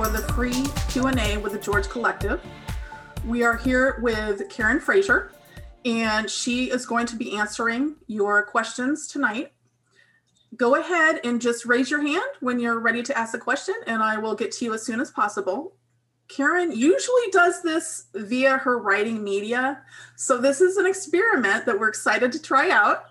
for the free Q&A with the George Collective. We are here with Karen Frazier, and she is going to be answering your questions tonight. Go ahead and just raise your hand when you're ready to ask a question, and I will get to you as soon as possible. Karen usually does this via her writing media, so this is an experiment that we're excited to try out.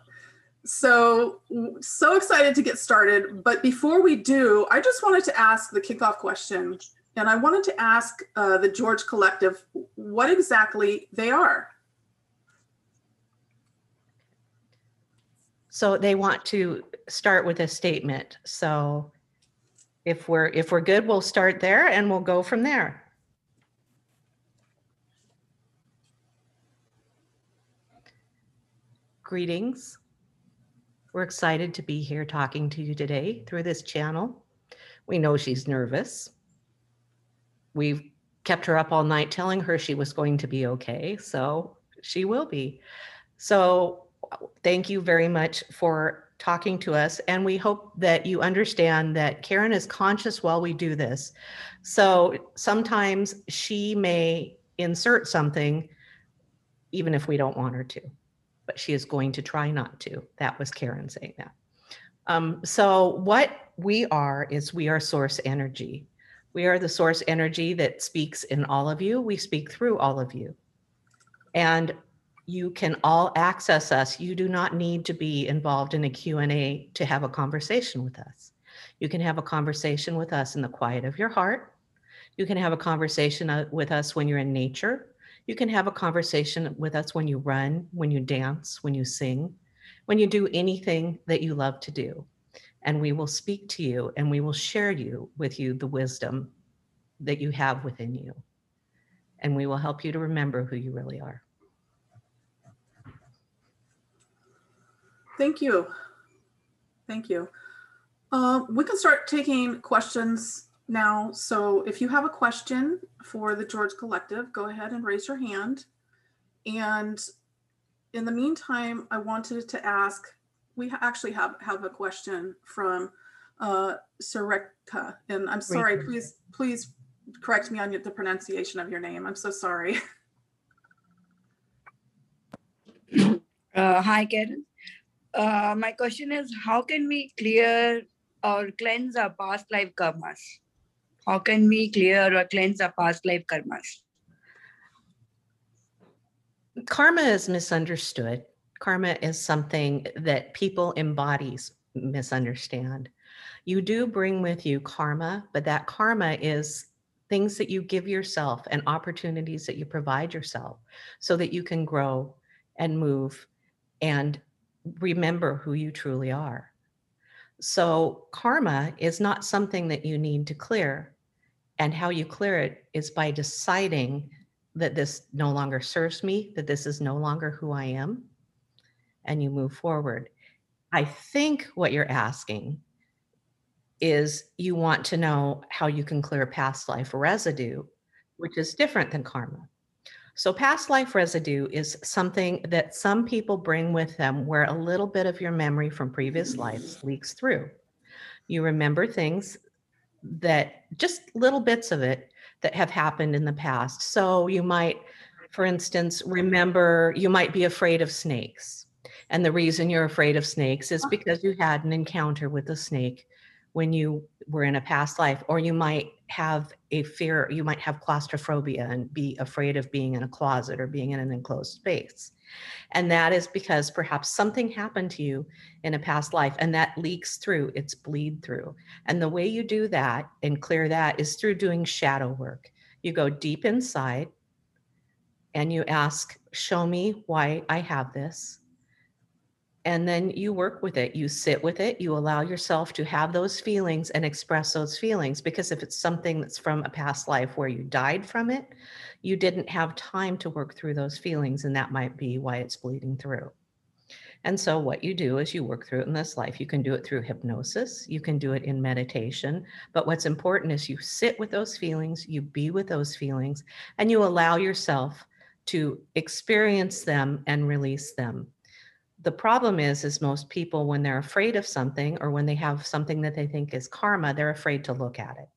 So, so excited to get started. But before we do, I just wanted to ask the kickoff question. And I wanted to ask uh, the George Collective what exactly they are. So they want to start with a statement. So if we're if we're good, we'll start there and we'll go from there. Greetings. We're excited to be here talking to you today through this channel. We know she's nervous. We've kept her up all night telling her she was going to be okay, so she will be. So, thank you very much for talking to us. And we hope that you understand that Karen is conscious while we do this. So, sometimes she may insert something even if we don't want her to but she is going to try not to. That was Karen saying that. Um, so, what we are is we are source energy. We are the source energy that speaks in all of you. We speak through all of you. And you can all access us. You do not need to be involved in a Q&A to have a conversation with us. You can have a conversation with us in the quiet of your heart. You can have a conversation uh, with us when you're in nature. You can have a conversation with us when you run, when you dance, when you sing, when you do anything that you love to do. And we will speak to you and we will share you with you the wisdom that you have within you. And we will help you to remember who you really are. Thank you. Thank you. Uh, we can start taking questions now, so if you have a question for the George Collective, go ahead and raise your hand. And in the meantime, I wanted to ask, we actually have, have a question from uh, Sareka. And I'm sorry, please, please correct me on the pronunciation of your name. I'm so sorry. Uh, hi, Karen. Uh, my question is, how can we clear or cleanse our past life karmas? How can we clear or cleanse our past life karmas? Karma is misunderstood. Karma is something that people embodies misunderstand. You do bring with you karma, but that karma is things that you give yourself and opportunities that you provide yourself so that you can grow and move and remember who you truly are. So, karma is not something that you need to clear. And how you clear it is by deciding that this no longer serves me, that this is no longer who I am, and you move forward. I think what you're asking is you want to know how you can clear past life residue, which is different than karma. So, past life residue is something that some people bring with them where a little bit of your memory from previous lives leaks through. You remember things that just little bits of it that have happened in the past. So you might, for instance, remember you might be afraid of snakes. And the reason you're afraid of snakes is because you had an encounter with a snake when you were in a past life, or you might have a fear, you might have claustrophobia and be afraid of being in a closet or being in an enclosed space. And that is because perhaps something happened to you in a past life and that leaks through, it's bleed through. And the way you do that and clear that is through doing shadow work. You go deep inside and you ask, Show me why I have this. And then you work with it, you sit with it, you allow yourself to have those feelings and express those feelings. Because if it's something that's from a past life where you died from it, you didn't have time to work through those feelings, and that might be why it's bleeding through. And so, what you do is you work through it in this life. You can do it through hypnosis, you can do it in meditation. But what's important is you sit with those feelings, you be with those feelings, and you allow yourself to experience them and release them. The problem is, is most people, when they're afraid of something or when they have something that they think is karma, they're afraid to look at it.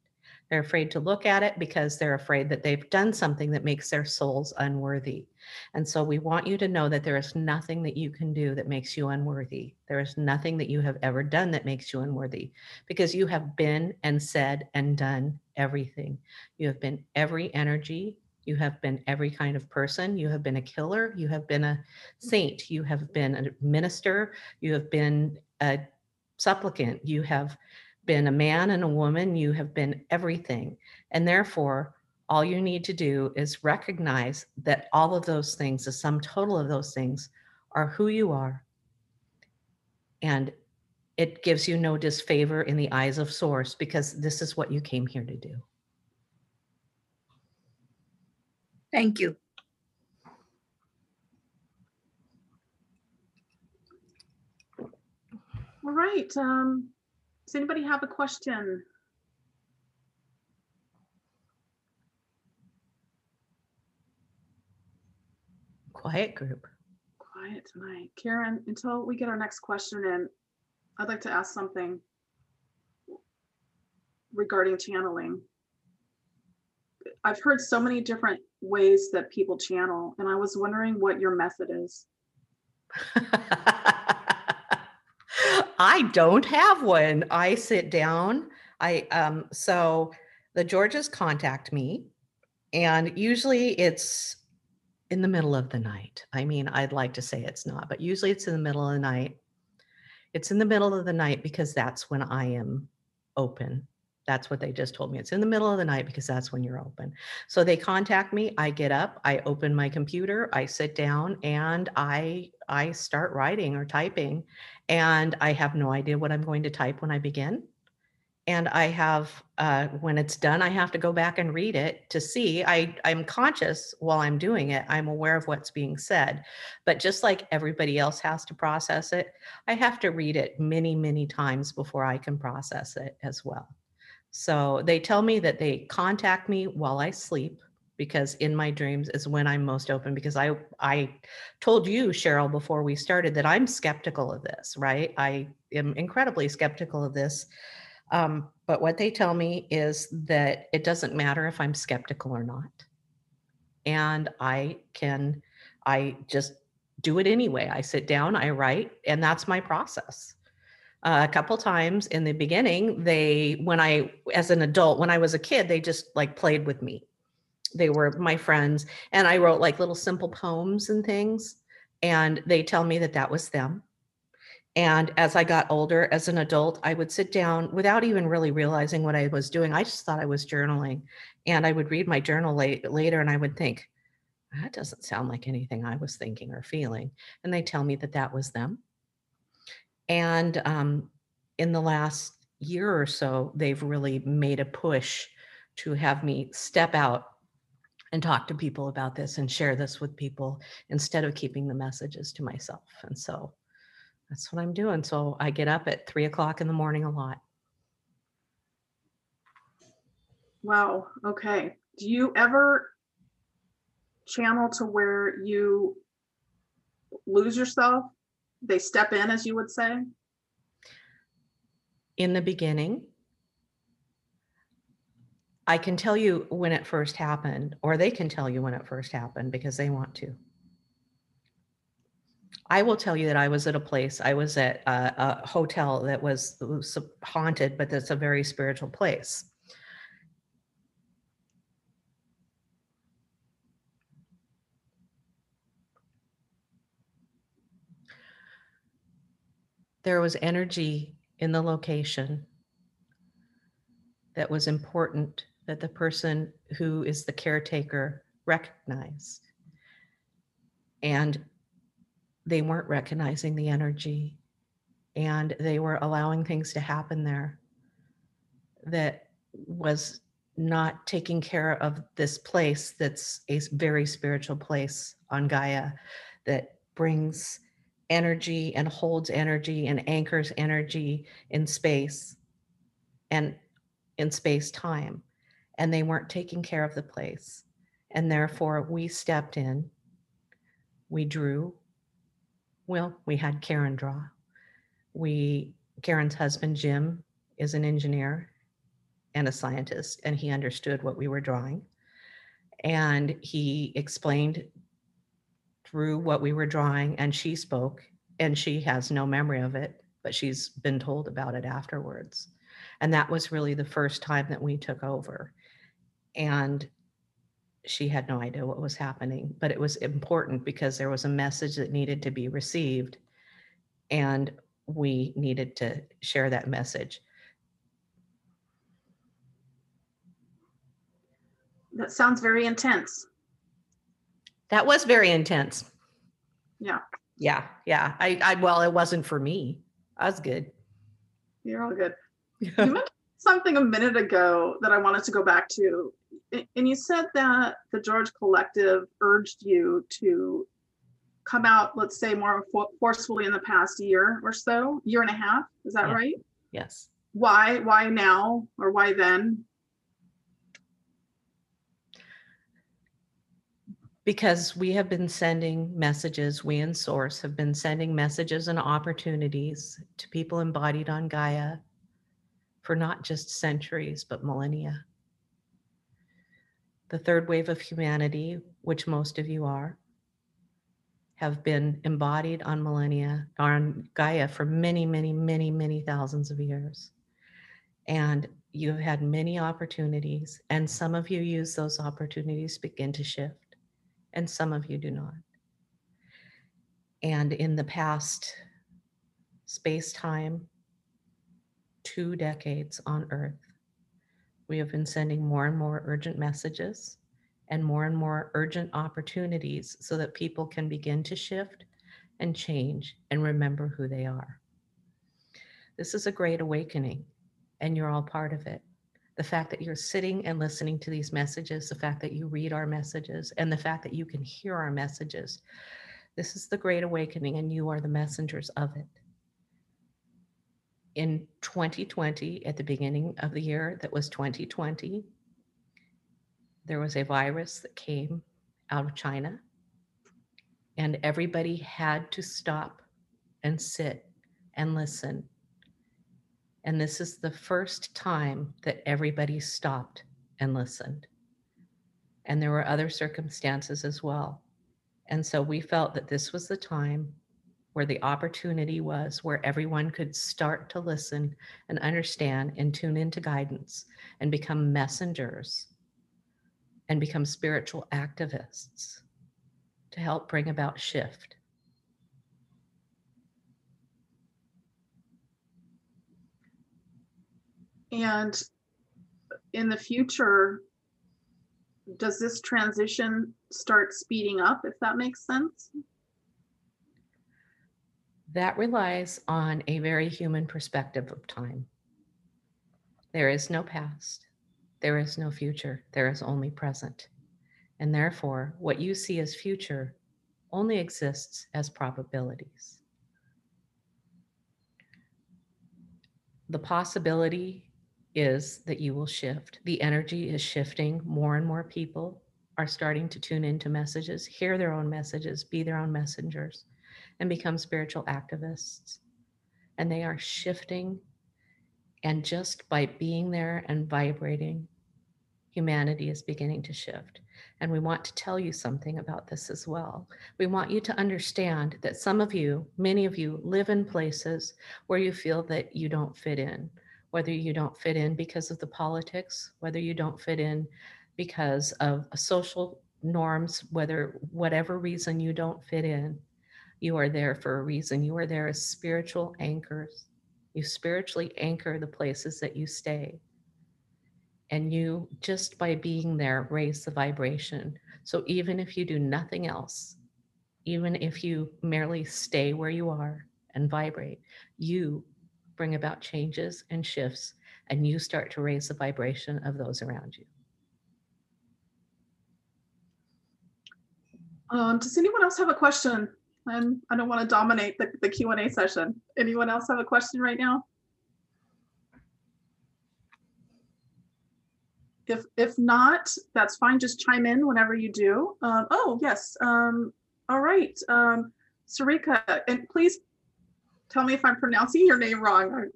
They're afraid to look at it because they're afraid that they've done something that makes their souls unworthy. And so we want you to know that there is nothing that you can do that makes you unworthy. There is nothing that you have ever done that makes you unworthy because you have been and said and done everything. You have been every energy. You have been every kind of person. You have been a killer. You have been a saint. You have been a minister. You have been a supplicant. You have been a man and a woman. You have been everything. And therefore, all you need to do is recognize that all of those things, the sum total of those things, are who you are. And it gives you no disfavor in the eyes of Source because this is what you came here to do. Thank you. All right. Um, does anybody have a question? Quiet group. Quiet tonight. Karen, until we get our next question in, I'd like to ask something regarding channeling. I've heard so many different ways that people channel, and I was wondering what your method is. I don't have one. I sit down. I um so the Georges contact me and usually it's in the middle of the night. I mean, I'd like to say it's not, but usually it's in the middle of the night. It's in the middle of the night because that's when I am open. That's what they just told me. It's in the middle of the night because that's when you're open. So they contact me, I get up, I open my computer, I sit down and I I start writing or typing and I have no idea what I'm going to type when I begin. And I have uh, when it's done, I have to go back and read it to see. I I'm conscious while I'm doing it. I'm aware of what's being said, but just like everybody else has to process it, I have to read it many many times before I can process it as well. So they tell me that they contact me while I sleep because in my dreams is when I'm most open because I I told you Cheryl before we started that I'm skeptical of this, right? I am incredibly skeptical of this. Um, but what they tell me is that it doesn't matter if I'm skeptical or not. And I can I just do it anyway. I sit down, I write, and that's my process a couple times in the beginning they when i as an adult when i was a kid they just like played with me. They were my friends and i wrote like little simple poems and things and they tell me that that was them. And as i got older as an adult i would sit down without even really realizing what i was doing. I just thought i was journaling and i would read my journal late, later and i would think that doesn't sound like anything i was thinking or feeling and they tell me that that was them and um, in the last year or so, they've really made a push to have me step out and talk to people about this and share this with people instead of keeping the messages to myself. And so that's what I'm doing. So I get up at three o'clock in the morning a lot. Wow. Okay. Do you ever channel to where you lose yourself they step in, as you would say? In the beginning, I can tell you when it first happened, or they can tell you when it first happened because they want to. I will tell you that I was at a place, I was at a, a hotel that was, was haunted, but that's a very spiritual place. There was energy in the location that was important that the person who is the caretaker recognized. And they weren't recognizing the energy and they were allowing things to happen there that was not taking care of this place that's a very spiritual place on Gaia that brings energy and holds energy and anchors energy in space and in space time. And they weren't taking care of the place. And therefore, we stepped in, we drew. Well, we had Karen draw. We, Karen's husband, Jim, is an engineer. and a scientist, and he understood what we were drawing. And he explained through what we were drawing, and she spoke, and she has no memory of it, but she's been told about it afterwards. And that was really the first time that we took over. And she had no idea what was happening, but it was important because there was a message that needed to be received. And we needed to share that message. That sounds very intense. That was very intense. Yeah. Yeah. Yeah. I, I, well, it wasn't for me. I was good. You're all good. You mentioned something a minute ago that I wanted to go back to. And you said that the George Collective urged you to come out, let's say, more forcefully in the past year or so, year and a half. Is that Yeah. right? yes. Why? Why now or why then? Because we have been sending messages, we in Source have been sending messages and opportunities to people embodied on Gaia for not just centuries, but millennia. The third wave of humanity, which most of you are, have been embodied on millennia, on Gaia for many, many, many, many thousands of years. And you've had many opportunities, and some of you use those opportunities begin to shift and some of you do not. And in the past space time, two decades on Earth, we have been sending more and more urgent messages and more and more urgent opportunities so that people can begin to shift and change and remember who they are. This is a great awakening, and you're all part of it the fact that you're sitting and listening to these messages, the fact that you read our messages, and the fact that you can hear our messages. This is the great awakening, and you are the messengers of it. In 2020, at the beginning of the year that was 2020, there was a virus that came out of China, and everybody had to stop and sit and listen and this is the first time that everybody stopped and listened. And there were other circumstances as well. And so we felt that this was the time where the opportunity was where everyone could start to listen and understand and tune into guidance and become messengers and become spiritual activists to help bring about shift. And in the future, does this transition start speeding up, if that makes sense? That relies on a very human perspective of time. There is no past, there is no future, there is only present. And therefore, what you see as future only exists as probabilities. The possibility is that you will shift. The energy is shifting. More and more people are starting to tune into messages, hear their own messages, be their own messengers, and become spiritual activists. And they are shifting. And just by being there and vibrating, humanity is beginning to shift. And we want to tell you something about this as well. We want you to understand that some of you, many of you, live in places where you feel that you don't fit in whether you don't fit in because of the politics, whether you don't fit in because of social norms, whether whatever reason you don't fit in, you are there for a reason. You are there as spiritual anchors. You spiritually anchor the places that you stay. And you, just by being there, raise the vibration. So even if you do nothing else, even if you merely stay where you are and vibrate, you bring about changes and shifts, and you start to raise the vibration of those around you. Um, does anyone else have a question? And I don't want to dominate the, the Q and A session. Anyone else have a question right now? If, if not, that's fine. Just chime in whenever you do. Um, oh, yes. Um, all right. Um, Sarika, and please tell me if I'm pronouncing your name wrong.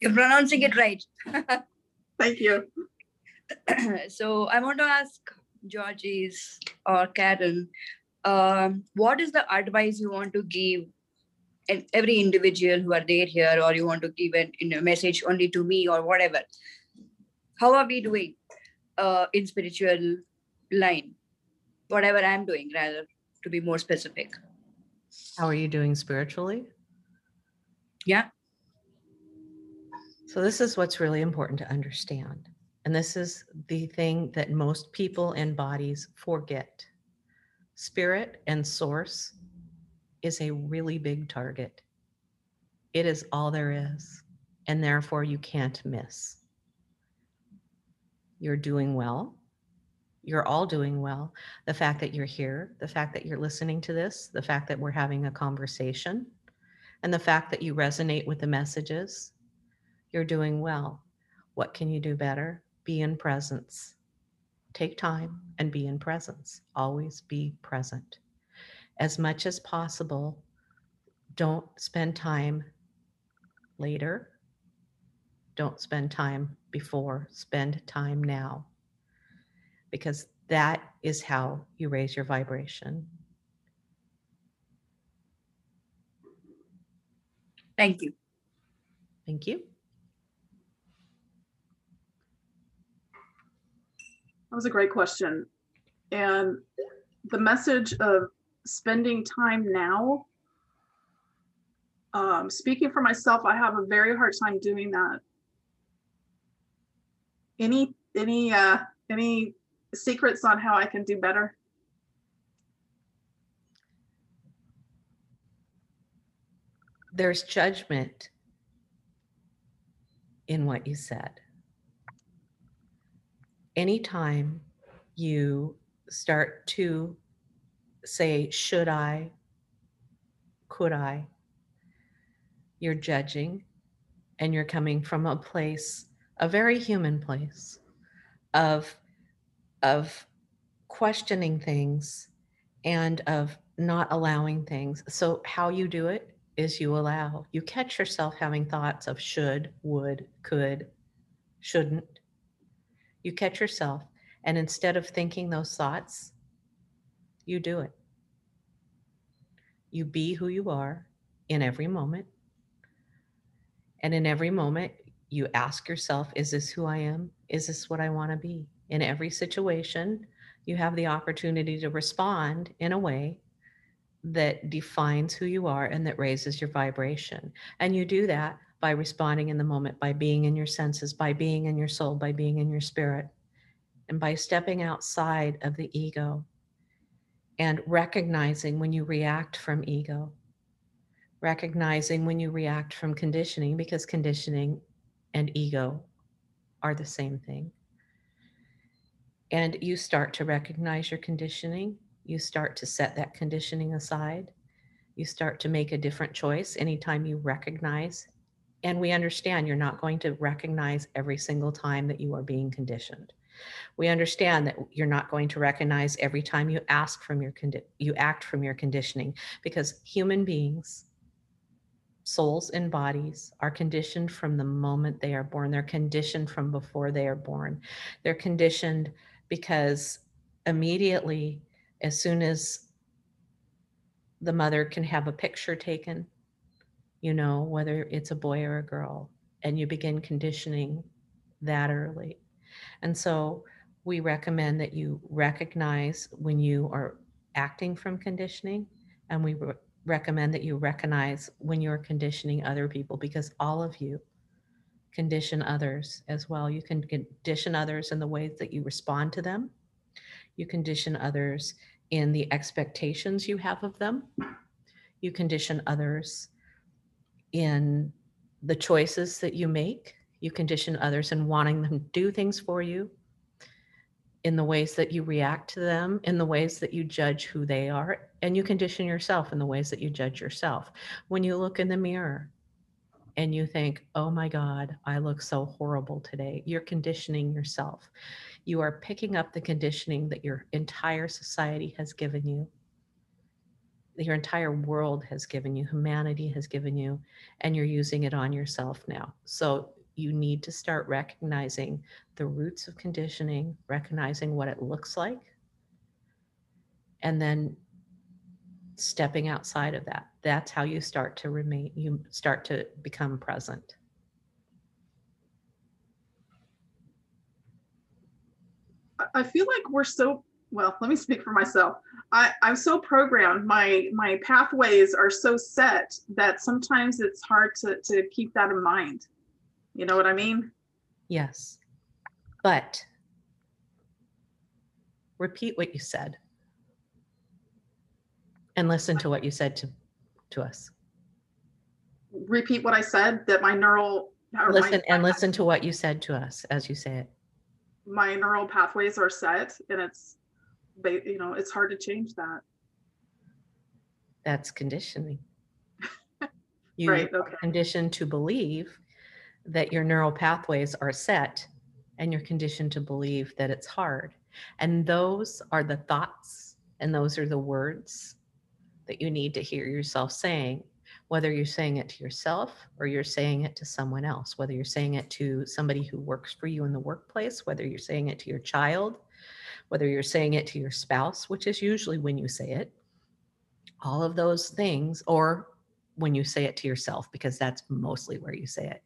You're pronouncing it right. Thank you. so I want to ask Georgie's or Karen, um, what is the advice you want to give and every individual who are there here, or you want to give an, in a message only to me or whatever? How are we doing uh, in spiritual line? Whatever I'm doing, rather to be more specific. How are you doing spiritually? Yeah. So, this is what's really important to understand. And this is the thing that most people and bodies forget. Spirit and source is a really big target. It is all there is, and therefore you can't miss. You're doing well. You're all doing well. The fact that you're here, the fact that you're listening to this, the fact that we're having a conversation, and the fact that you resonate with the messages, you're doing well. What can you do better? Be in presence. Take time and be in presence. Always be present. As much as possible, don't spend time later. Don't spend time before. Spend time now. Because that is how you raise your vibration. Thank you. Thank you. That was a great question. And the message of spending time now. Um, speaking for myself, I have a very hard time doing that. Any any uh any secrets on how I can do better? There's judgment in what you said. Anytime you start to say, should I, could I, you're judging and you're coming from a place, a very human place of, of questioning things and of not allowing things. So, how you do it is you allow. You catch yourself having thoughts of should, would, could, shouldn't. You catch yourself. And instead of thinking those thoughts, you do it. You be who you are in every moment. And in every moment, you ask yourself, is this who I am? Is this what I want to be? In every situation, you have the opportunity to respond in a way that defines who you are and that raises your vibration. And you do that by responding in the moment, by being in your senses, by being in your soul, by being in your spirit, and by stepping outside of the ego and recognizing when you react from ego, recognizing when you react from conditioning, because conditioning and ego are the same thing. And you start to recognize your conditioning you start to set that conditioning aside. You start to make a different choice anytime you recognize. And we understand you're not going to recognize every single time that you are being conditioned. We understand that you're not going to recognize every time you ask from your condi- you act from your conditioning because human beings souls and bodies are conditioned from the moment they are born. They're conditioned from before they are born. They're conditioned because immediately as soon as the mother can have a picture taken, you know, whether it's a boy or a girl, and you begin conditioning that early. And so we recommend that you recognize when you are acting from conditioning, and we re- recommend that you recognize when you're conditioning other people because all of you condition others as well. You can condition others in the ways that you respond to them. You condition others in the expectations you have of them. You condition others in the choices that you make. You condition others in wanting them to do things for you, in the ways that you react to them, in the ways that you judge who they are, and you condition yourself in the ways that you judge yourself. When you look in the mirror and you think, oh my God, I look so horrible today, you're conditioning yourself you are picking up the conditioning that your entire society has given you. your entire world has given you, humanity has given you, and you're using it on yourself now. So you need to start recognizing the roots of conditioning, recognizing what it looks like, and then stepping outside of that. That's how you start to remain, you start to become present. I- feel like we're so well. Let me speak for myself. I, I'm so programmed. My my pathways are so set that sometimes it's hard to to keep that in mind. You know what I mean? Yes. But repeat what you said and listen to what you said to, to us. Repeat what I said. That my neural or my- Listen and listen to what you said to us as you say it. my neural pathways are set, and it's you know it's hard to change that. That's conditioning. You Right. Okay. conditioned to believe that your neural pathways are set and you're conditioned to believe that it's hard. And those are the thoughts and those are the words that you need to hear yourself saying, whether you're saying it to yourself or you're saying it to someone else, whether you're saying it to somebody who works for you in the workplace, whether you're saying it to your child, whether you're saying it to your spouse, which is usually when you say it, all of those things, or when you say it to yourself, because that's mostly where you say it.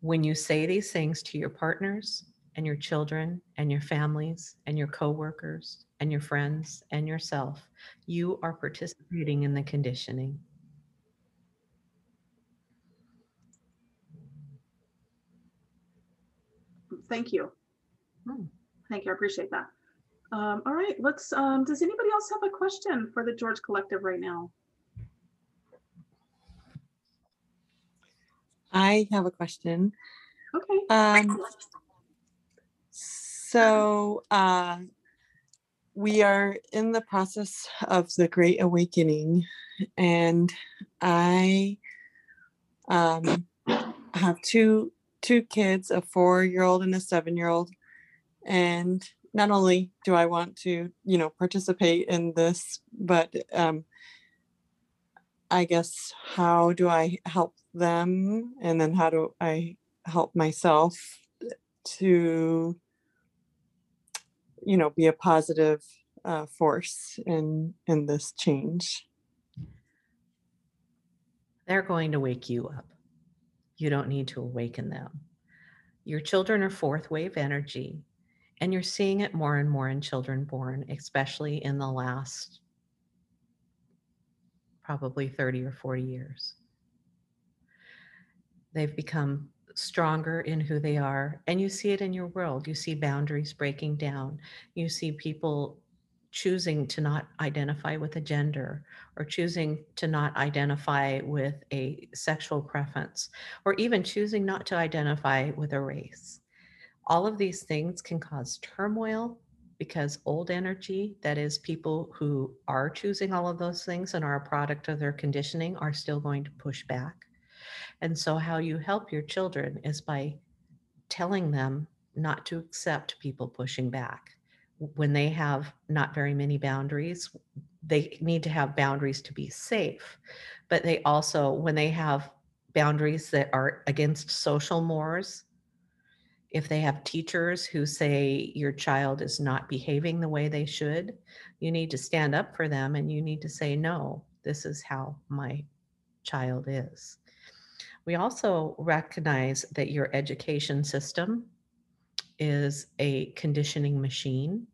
When you say these things to your partners and your children and your families and your coworkers and your friends and yourself, you are participating in the conditioning. Thank you. Hmm. Thank you. I appreciate that. Um, all right, let's, um, does anybody else have a question for the George Collective right now? I have a question. Okay, Um, so uh, we are in the process of the Great Awakening, and I um, have two two kids, a four year old and a seven year old, and not only do I want to, you know, participate in this, but um, I guess how do I help them, and then how do I help myself to you know be a positive uh, force in in this change They're going to wake you up. You don't need to awaken them. Your children are fourth wave energy, and you're seeing it more and more in children born, especially in the last probably 30 or 40 years. They've become stronger in who they are, and you see it in your world. You see boundaries breaking down. You see people choosing to not identify with a gender or choosing to not identify with a sexual preference or even choosing not to identify with a race. All of these things can cause turmoil because old energy, that is, people who are choosing all of those things and are a product of their conditioning, are still going to push back. And so, how you help your children is by telling them not to accept people pushing back. When they have not very many boundaries, they need to have boundaries to be safe. But they also, when they have boundaries that are against social mores, if they have teachers who say your child is not behaving the way they should, you need to stand up for them and you need to say, no, this is how my child is. We also recognize that your education system is a conditioning machine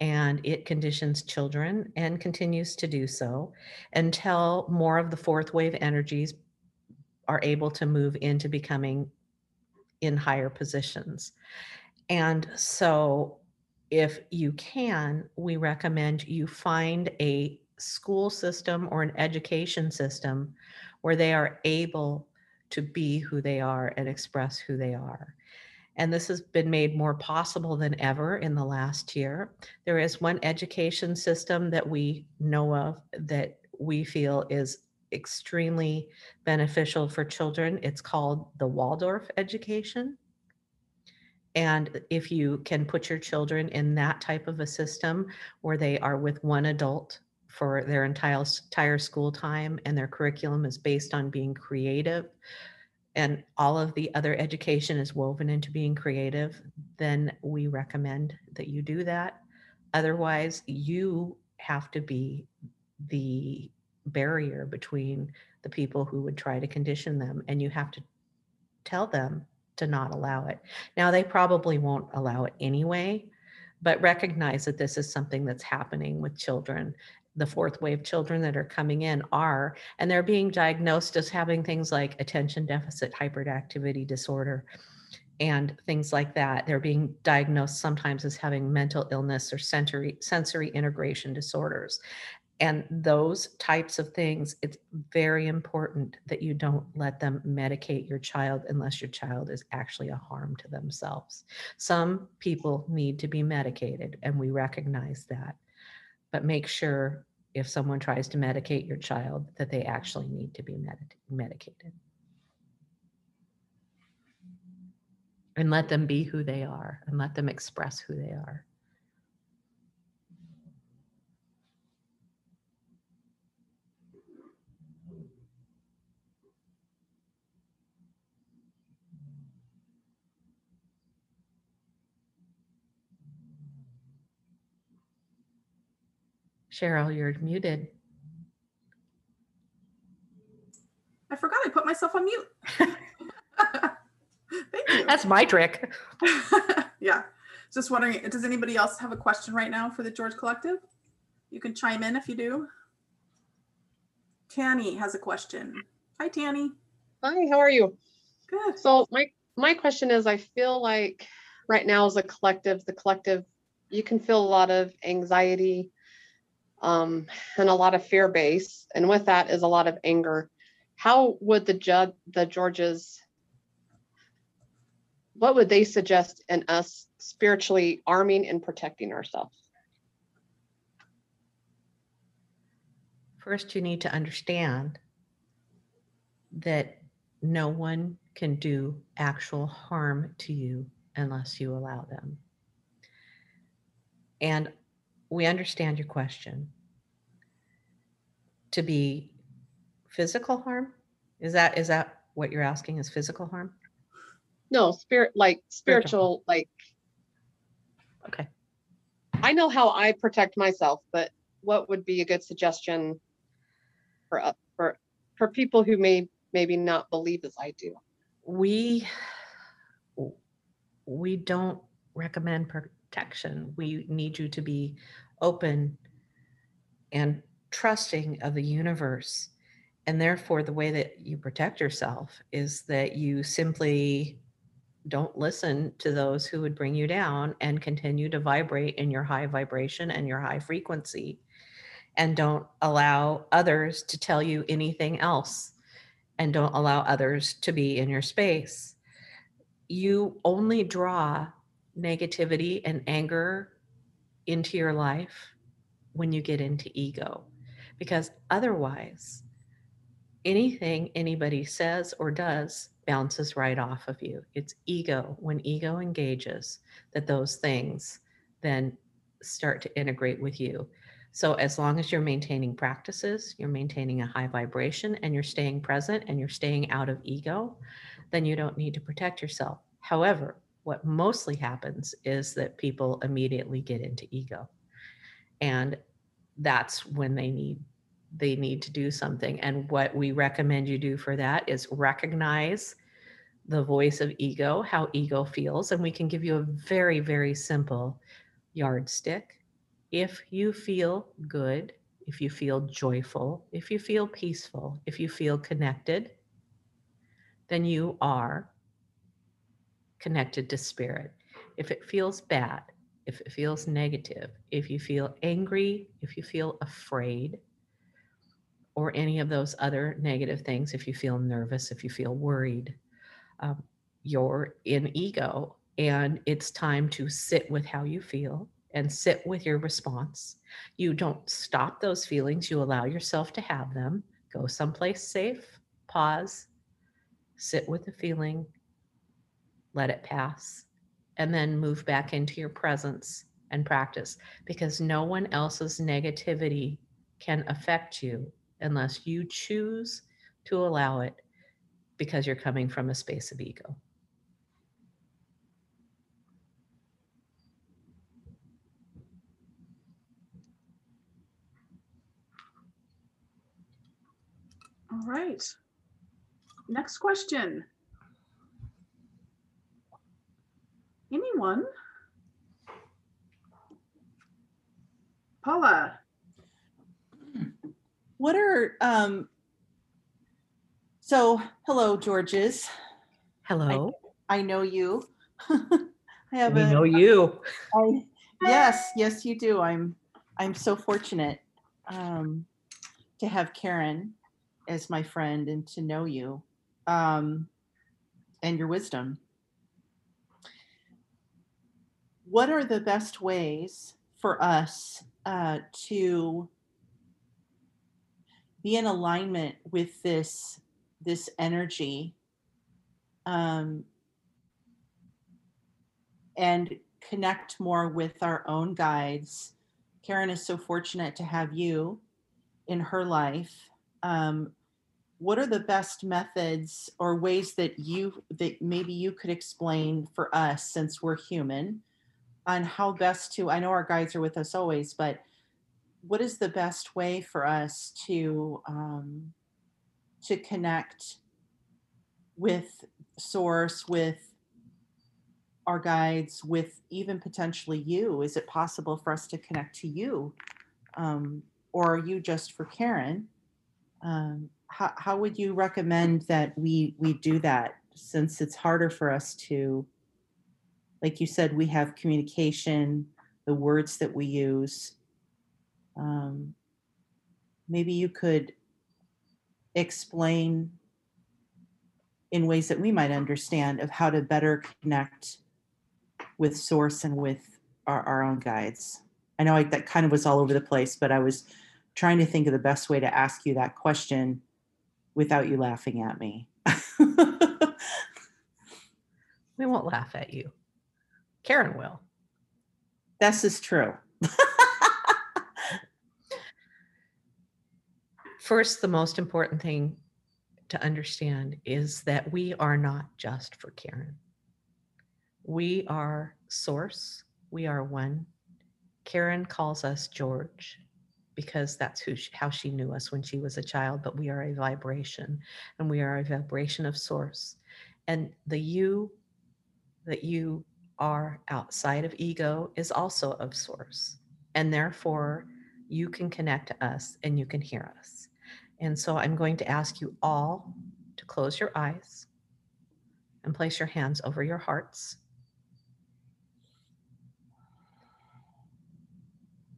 and it conditions children and continues to do so until more of the fourth wave energies are able to move into becoming in higher positions. And so, if you can, we recommend you find a school system or an education system where they are able to be who they are and express who they are. And this has been made more possible than ever in the last year. There is one education system that we know of that we feel is extremely beneficial for children. It's called the Waldorf education. And if you can put your children in that type of a system where they are with one adult for their entire entire school time and their curriculum is based on being creative and all of the other education is woven into being creative, then we recommend that you do that. Otherwise, you have to be the barrier between the people who would try to condition them and you have to tell them to not allow it. Now, they probably won't allow it anyway, but recognize that this is something that's happening with children. The fourth wave children that are coming in are, and they're being diagnosed as having things like attention deficit hyperactivity disorder and things like that. They're being diagnosed sometimes as having mental illness or sensory sensory integration disorders. And those types of things, it's very important that you don't let them medicate your child unless your child is actually a harm to themselves. Some people need to be medicated, and we recognize that. But make sure if someone tries to medicate your child that they actually need to be med- medicated. And let them be who they are and let them express who they are. Cheryl, you're muted. I forgot I put myself on mute. Thank you. That's my trick. yeah. Just wondering, does anybody else have a question right now for the George Collective? You can chime in if you do. Tanny has a question. Hi, Tanny. Hi, how are you? Good. So my my question is I feel like right now as a collective, the collective, you can feel a lot of anxiety um, and a lot of fear base. And with that is a lot of anger. How would the judge the Georges what would they suggest in us spiritually arming and protecting ourselves? First, you need to understand that no one can do actual harm to you unless you allow them. And we understand your question. To be physical harm? Is that is that what you're asking is physical harm? No, spirit like Spiritual. spiritual, like Okay. I know how I protect myself, but what would be a good suggestion for uh, for for people who may maybe not believe as I do? we we don't recommend protection. We need you to be open and trusting of the universe. And therefore the way that you protect yourself is that you simply don't listen to those who would bring you down and continue to vibrate in your high vibration and your high frequency. And don't allow others to tell you anything else. And don't allow others to be in your space, you only draw negativity and anger into your life when you get into ego. Because otherwise, anything anybody says or does bounces right off of you. It's ego. When ego engages, that those things then start to integrate with you. So as long as you're maintaining practices, you're maintaining a high vibration and you're staying present and you're staying out of ego, then you don't need to protect yourself. However, what mostly happens is that people immediately get into ego. And that's when they need they need to do something. And what we recommend you do for that is recognize the voice of ego, how ego feels, and we can give you a very very simple yardstick if you feel good, if you feel joyful, if you feel peaceful, if you feel connected, then you are connected to spirit. If it feels bad, if it feels negative, if you feel angry, if you feel afraid, or any of those other negative things, if you feel nervous, if you feel worried, um, you're in ego. And it's time to sit with how you feel and sit with your response. You don't stop those feelings, you allow yourself to have them. Go someplace safe, pause, sit with the feeling, let it pass, and then move back into your presence and practice because no one else's negativity can affect you unless you choose to allow it because you're coming from a space of ego. All right. Next question. Anyone? Paula, What are um so hello Georges. Hello. I know you. I have We a know you. I- yes, yes you do. I'm I'm so fortunate um to have Karen as my friend and to know you um and your wisdom. What are the best ways for us uh, to be in alignment with this this energy? Um, and connect more with our own guides. Karen is so fortunate to have you in her life. Um, what are the best methods or ways that you that maybe you could explain for us since we're human on how best to i know our guides are with us always but what is the best way for us to um, to connect with source with our guides with even potentially you? Is it possible for us to connect to you um, or are you just for karen? Um, how, how would you recommend that we we do that since it's harder for us to like you said we have communication the words that we use. Um, maybe you could explain in ways that we might understand of how to better connect with source and with our, our own guides. I know I, that kind of was all over the place but i was trying to think of the best way to ask you that question without you laughing at me. We won't laugh at you. Karen will. this is true First, the most important thing to understand is that we are not just for Karen. We are source, we are one. Karen calls us George because that's who she, how she knew us when she was a child, but we are a vibration and we are a vibration of source. And the you that you are outside of ego is also of source. And therefore, you can connect to us and you can hear us. And so I'm going to ask you all to close your eyes and place your hands over your hearts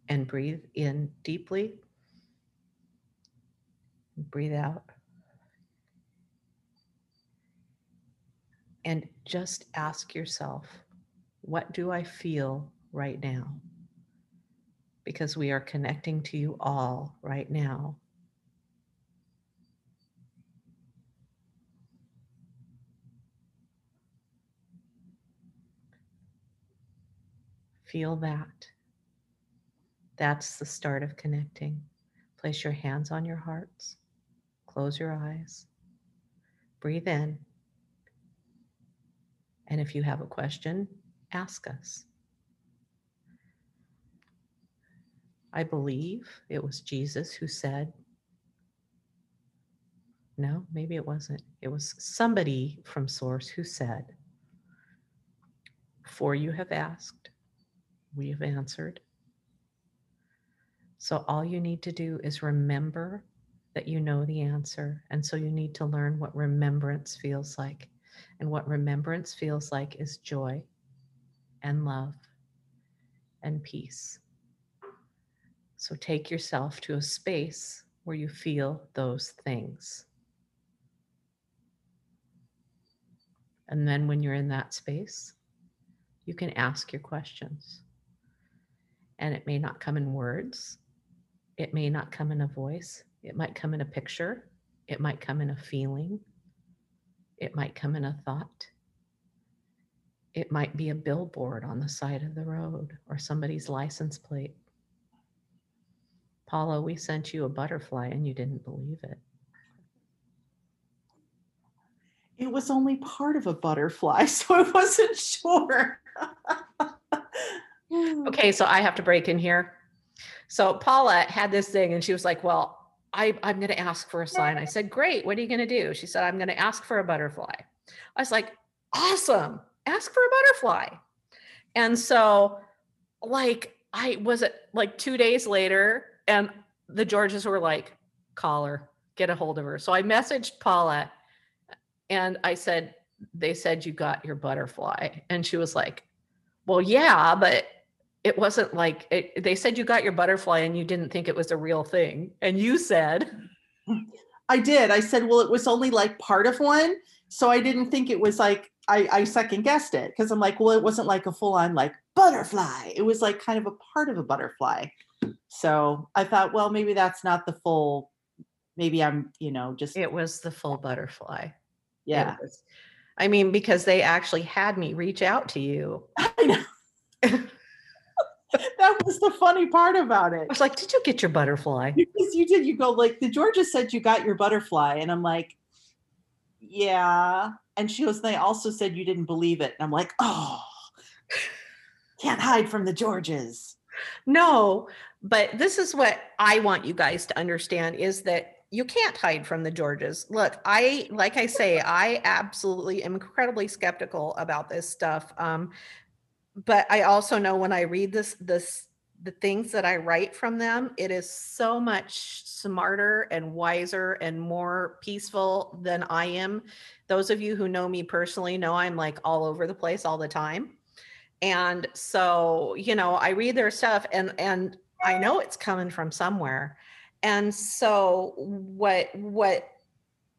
and breathe in deeply. Breathe out. And just ask yourself, what do I feel right now? Because we are connecting to you all right now. Feel that. That's the start of connecting. Place your hands on your hearts. Close your eyes. Breathe in. And if you have a question, ask us. I believe it was Jesus who said, no, maybe it wasn't. It was somebody from Source who said, For you have asked, we have answered. So all you need to do is remember that you know the answer. And so you need to learn what remembrance feels like. And what remembrance feels like is joy and love and peace. So take yourself to a space where you feel those things. And then when you're in that space, you can ask your questions. And it may not come in words, it may not come in a voice, it might come in a picture, it might come in a feeling, it might come in a thought. It might be a billboard on the side of the road or somebody's license plate. Paula, we sent you a butterfly and you didn't believe it. It was only part of a butterfly, so I wasn't sure. Hmm. Okay, so I have to break in here. So Paula had this thing and she was like, Well, I, I'm going to ask for a sign. I said, Great. What are you going to do? She said, I'm going to ask for a butterfly. I was like, Awesome. Ask for a butterfly. And so, like, I was it like two days later, and the Georges were like, Call her, get a hold of her. So I messaged Paula and I said, They said you got your butterfly. And she was like, Well, yeah, but it wasn't like it, they said you got your butterfly and you didn't think it was a real thing. And you said, I did. I said, well, it was only like part of one. So I didn't think it was like, I, I second guessed it because I'm like, well, it wasn't like a full on like butterfly. It was like kind of a part of a butterfly. So I thought, well, maybe that's not the full, maybe I'm, you know, just, it was the full butterfly. Yeah. I mean, because they actually had me reach out to you. I know. that was the funny part about it. I was like, did you get your butterfly? Because you did, you go like the Georges said you got your butterfly, and I'm like, yeah. And she goes, they also said you didn't believe it, and I'm like, oh, can't hide from the Georges. No, but this is what I want you guys to understand is that you can't hide from the Georges. Look, I like I say, I absolutely am incredibly skeptical about this stuff. Um, but I also know when I read this, this the things that I write from them, it is so much smarter and wiser and more peaceful than I am. Those of you who know me personally know I'm like all over the place all the time and so you know i read their stuff and and i know it's coming from somewhere and so what what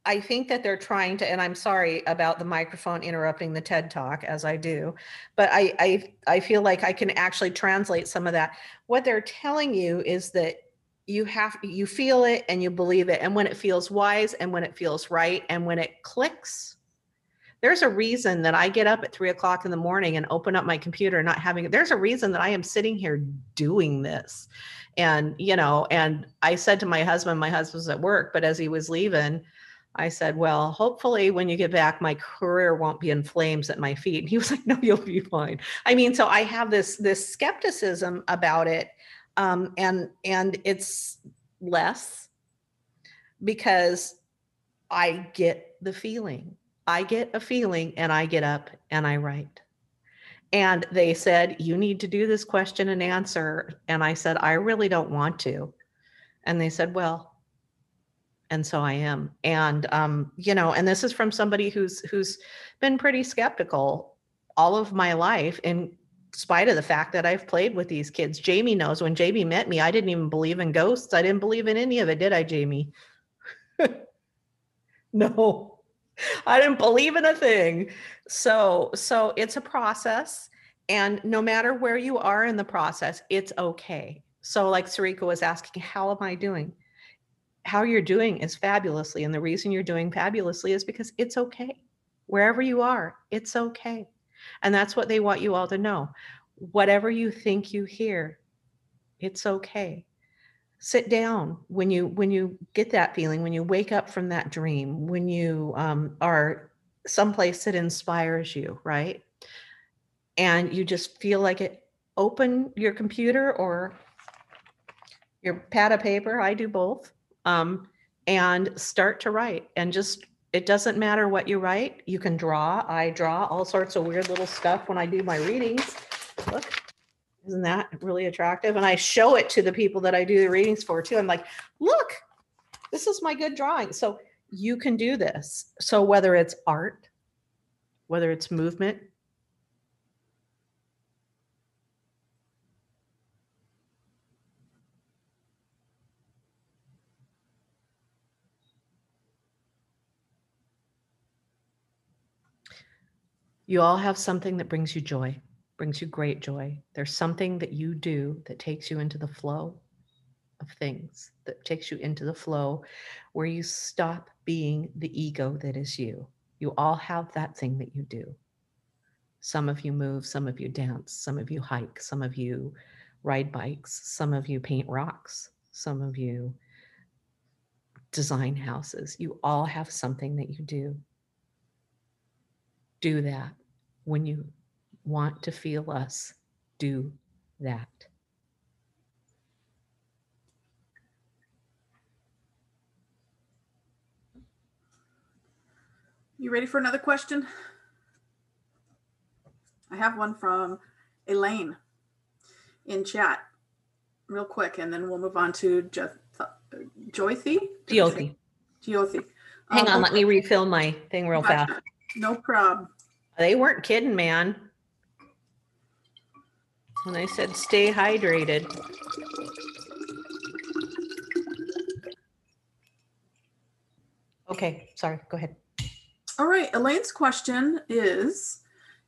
i think that they're trying to and i'm sorry about the microphone interrupting the ted talk as i do but i i i feel like i can actually translate some of that what they're telling you is that you have you feel it and you believe it and when it feels wise and when it feels right and when it clicks there's a reason that I get up at three o'clock in the morning and open up my computer, not having there's a reason that I am sitting here doing this. And, you know, and I said to my husband, my husband's at work, but as he was leaving, I said, Well, hopefully when you get back, my career won't be in flames at my feet. And he was like, No, you'll be fine. I mean, so I have this this skepticism about it. Um, and and it's less because I get the feeling. I get a feeling and I get up and I write. And they said, You need to do this question and answer. And I said, I really don't want to. And they said, Well, and so I am. And um, you know, and this is from somebody who's who's been pretty skeptical all of my life in spite of the fact that I've played with these kids. Jamie knows when Jamie met me, I didn't even believe in ghosts. I didn't believe in any of it, did I, Jamie? no. I didn't believe in a thing. So, so it's a process. And no matter where you are in the process, it's okay. So, like Sarika was asking, how am I doing? How you're doing is fabulously. And the reason you're doing fabulously is because it's okay. Wherever you are, it's okay. And that's what they want you all to know. Whatever you think you hear, it's okay sit down when you when you get that feeling when you wake up from that dream when you um, are someplace that inspires you right and you just feel like it open your computer or your pad of paper i do both um, and start to write and just it doesn't matter what you write you can draw i draw all sorts of weird little stuff when i do my readings look isn't that really attractive? And I show it to the people that I do the readings for too. I'm like, look, this is my good drawing. So you can do this. So whether it's art, whether it's movement, you all have something that brings you joy brings you great joy. There's something that you do that takes you into the flow of things, that takes you into the flow where you stop being the ego that is you. You all have that thing that you do. Some of you move, some of you dance, some of you hike, some of you ride bikes, some of you paint rocks, Some of you design houses. You all have something that you do. Do that. When you want to feel us, do that. You ready for another question? I have one from Elaine in chat, real quick, and then we'll move on to Joythy. Jyoti, Jyoti. hang Um, on, let me refill my thing real fast. No problem. They weren't kidding, man. When they said stay hydrated. Okay, sorry, go ahead. All right, Elaine's question is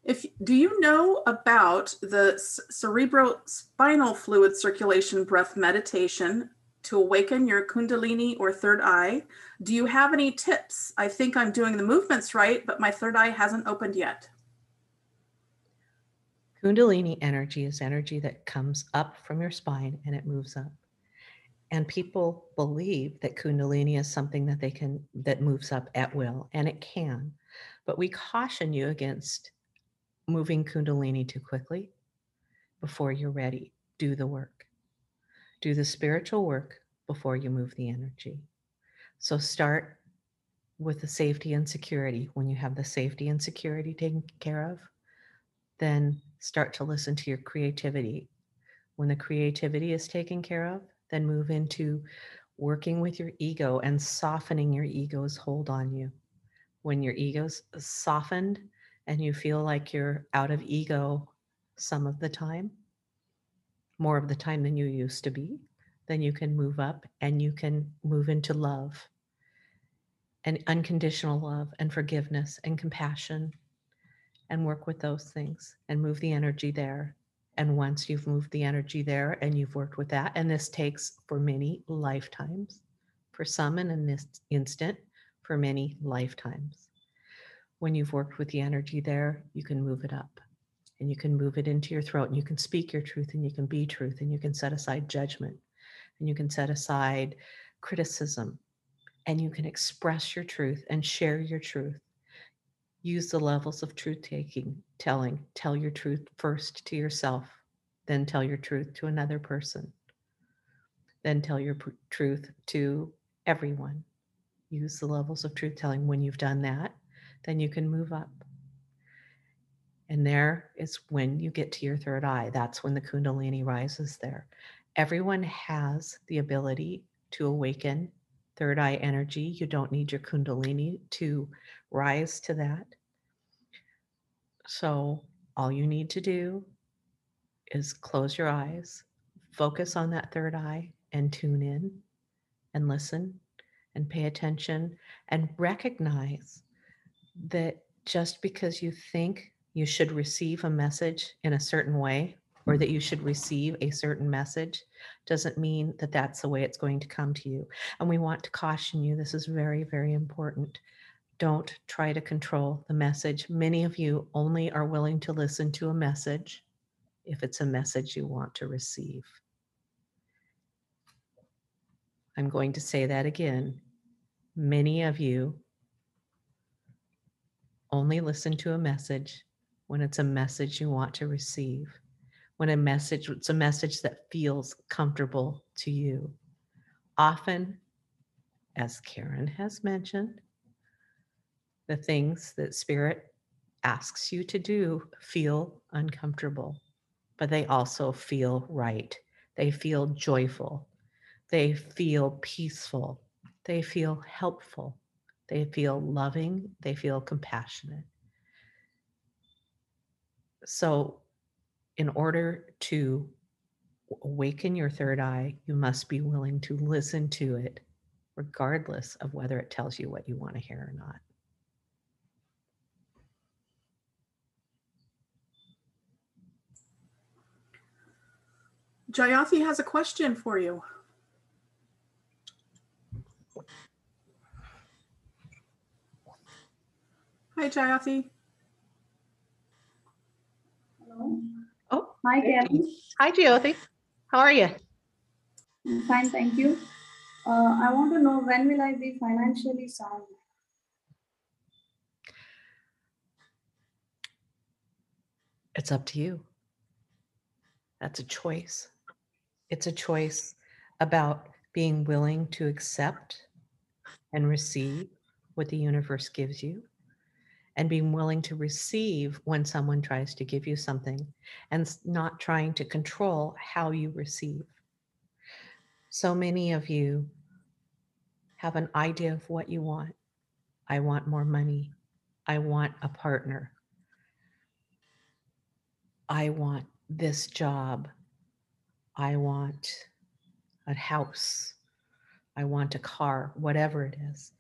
if do you know about the cerebrospinal fluid circulation breath meditation to awaken your kundalini or third eye? Do you have any tips? I think I'm doing the movements right, but my third eye hasn't opened yet. Kundalini energy is energy that comes up from your spine and it moves up. And people believe that Kundalini is something that they can, that moves up at will, and it can. But we caution you against moving Kundalini too quickly before you're ready. Do the work, do the spiritual work before you move the energy. So start with the safety and security. When you have the safety and security taken care of, then start to listen to your creativity. When the creativity is taken care of, then move into working with your ego and softening your ego's hold on you. When your ego's softened and you feel like you're out of ego some of the time, more of the time than you used to be, then you can move up and you can move into love and unconditional love and forgiveness and compassion and work with those things and move the energy there. And once you've moved the energy there and you've worked with that, and this takes for many lifetimes, for some in an ins- instant, for many lifetimes. When you've worked with the energy there, you can move it up and you can move it into your throat and you can speak your truth and you can be truth and you can set aside judgment and you can set aside criticism and you can express your truth and share your truth. Use the levels of truth taking telling tell your truth first to yourself then tell your truth to another person then tell your pr- truth to everyone. Use the levels of truth telling. When you've done that then you can move up and there is when you get to your third eye that's when the kundalini rises there. Everyone has the ability to awaken third eye energy. You don't need your kundalini to rise to that. So all you need to do is close your eyes, focus on that third eye, and tune in and listen and pay attention and recognize that just because you think you should receive a message in a certain way or that you should receive a certain message doesn't mean that that's the way it's going to come to you. And we want to caution you this is very, very important don't try to control the message. Many of you only are willing to listen to a message if it's a message you want to receive. I'm going to say that again. Many of you only listen to a message when it's a message you want to receive, when a message, it's a message that feels comfortable to you. Often, as Karen has mentioned, the things that spirit asks you to do feel uncomfortable, but they also feel right. They feel joyful. They feel peaceful. They feel helpful. They feel loving. They feel compassionate. So, in order to awaken your third eye, you must be willing to listen to it, regardless of whether it tells you what you want to hear or not. Jayathi has a question for you. Hi, Jayathi. Oh, Hi, there Hi, Jyoti. How are you? Fine, thank you. Uh, I want to know when will I be financially sound? It's up to you. That's a choice. It's a choice about being willing to accept and receive what the universe gives you and being willing to receive when someone tries to give you something and not trying to control how you receive. So many of you have an idea of what you want. I want more money. I want a partner. I want this job. I want a house. I want a car, whatever it is.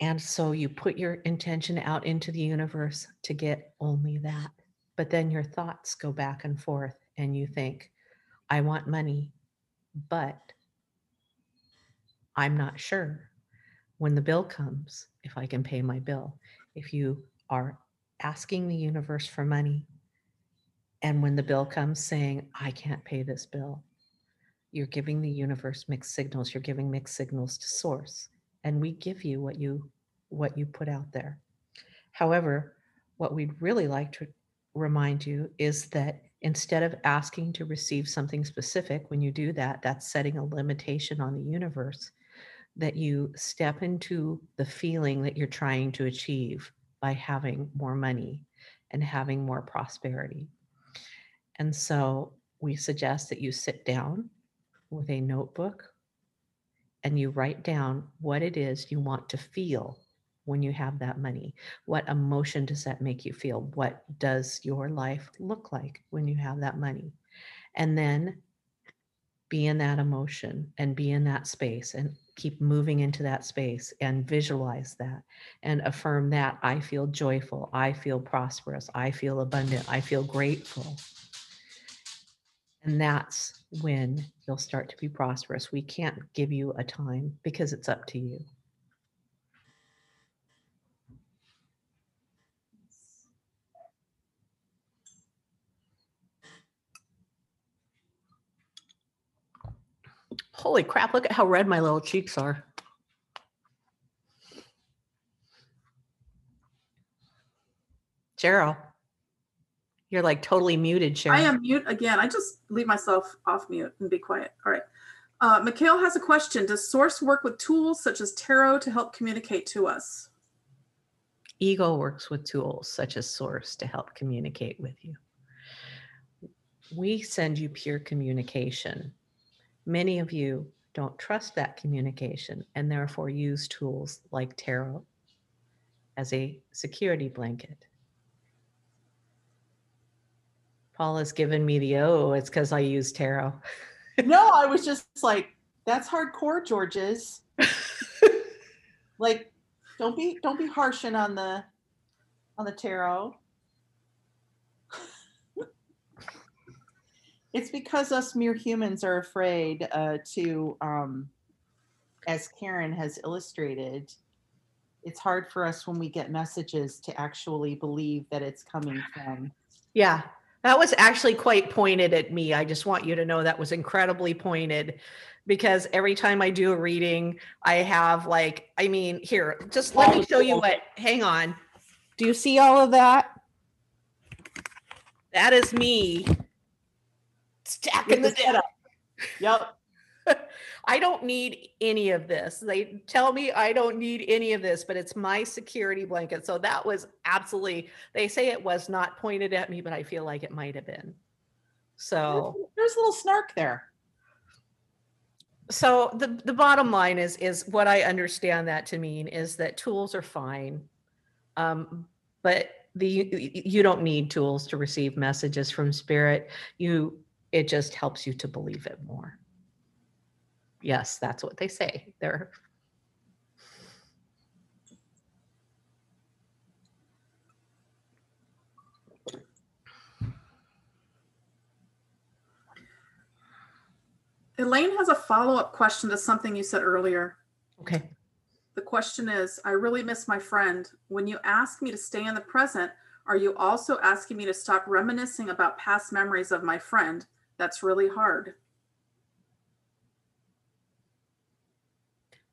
And so you put your intention out into the universe to get only that. But then your thoughts go back and forth, and you think, I want money, but I'm not sure when the bill comes if I can pay my bill. If you are asking the universe for money, and when the bill comes saying, I can't pay this bill, you're giving the universe mixed signals. You're giving mixed signals to source. And we give you what you what you put out there. However, what we'd really like to remind you is that instead of asking to receive something specific, when you do that, that's setting a limitation on the universe, that you step into the feeling that you're trying to achieve by having more money and having more prosperity. And so we suggest that you sit down with a notebook and you write down what it is you want to feel when you have that money. What emotion does that make you feel? What does your life look like when you have that money? And then be in that emotion and be in that space and keep moving into that space and visualize that and affirm that I feel joyful, I feel prosperous, I feel abundant, I feel grateful. And that's when you'll start to be prosperous. We can't give you a time because it's up to you. Holy crap, look at how red my little cheeks are. Cheryl, you're like totally muted, Cheryl. I am mute again. I just leave myself off mute and be quiet. All right. Uh, Mikhail has a question. Does Source work with tools such as tarot to help communicate to us? Ego works with tools such as Source to help communicate with you. We send you pure communication. Many of you don't trust that communication and therefore use tools like tarot as a security blanket. Paula's given me the oh, it's because I use tarot. No, I was just like, that's hardcore, George's. like, don't be don't be harshing on the on the tarot. it's because us mere humans are afraid uh, to, um, as Karen has illustrated, it's hard for us when we get messages to actually believe that it's coming from. Yeah, that was actually quite pointed at me. I just want you to know that was incredibly pointed because every time I do a reading, I have like, I mean, here, just let me oh, show you what, hang on. Do you see all of that? That is me stacking the the. Yep. I don't need any of this. They tell me I don't need any of this, but it's my security blanket. So that was absolutely, they say it was not pointed at me, but I feel like it might have been. So, There's a little snark there. so the, the bottom line is, is what I understand that to mean is that tools are fine. Um, but the, you don't need tools to receive messages from spirit. You, it just helps you to believe it more. Yes, that's what they say. They're Elaine has a follow-up question to something you said earlier. okay. The question is, I really miss my friend. When you ask me to stay in the present, are you also asking me to stop reminiscing about past memories of my friend? That's really hard.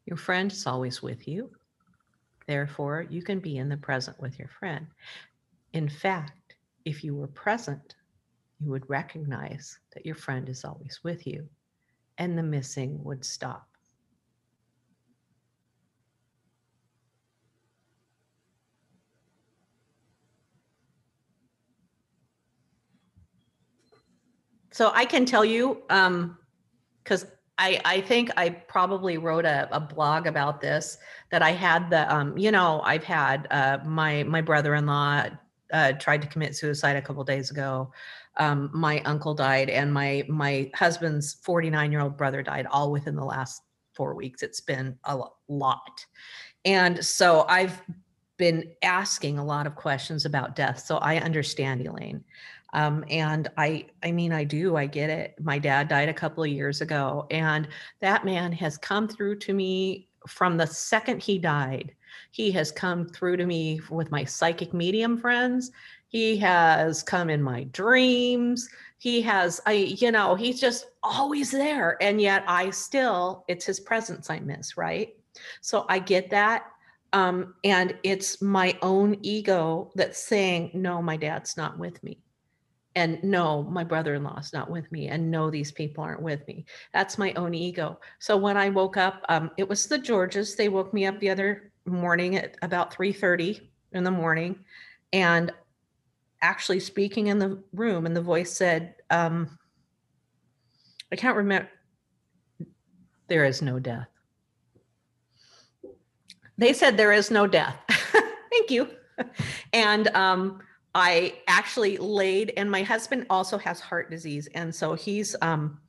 Your friend is always with you. Therefore, you can be in the present with your friend. In fact, if you were present, you would recognize that your friend is always with you and the missing would stop. So I can tell you, um, because I, I think I probably wrote a, a blog about this that I had the, um, you know, I've had uh, my my brother-in-law uh, tried to commit suicide a couple days ago. Um, my uncle died, and my my husband's 49 year old brother died, all within the last four weeks. It's been a lot, and so I've been asking a lot of questions about death. So I understand, Elaine. Um, and I, I mean, I do, I get it. My dad died a couple of years ago, and that man has come through to me from the second he died. He has come through to me with my psychic medium friends. He has come in my dreams. He has, I, you know, he's just always there. And yet I still, it's his presence I miss, right? So I get that. Um, and it's my own ego that's saying, no, my dad's not with me and no my brother-in-law is not with me and no these people aren't with me. That's my own ego. So when i woke up um, it was the georges. They woke me up the other morning at about 3.30 in the morning and actually speaking in the room and the voice said um, i can't remember there is no death. They said there is no death. Thank you. And um, I actually laid, and my husband also has heart disease, and so he's um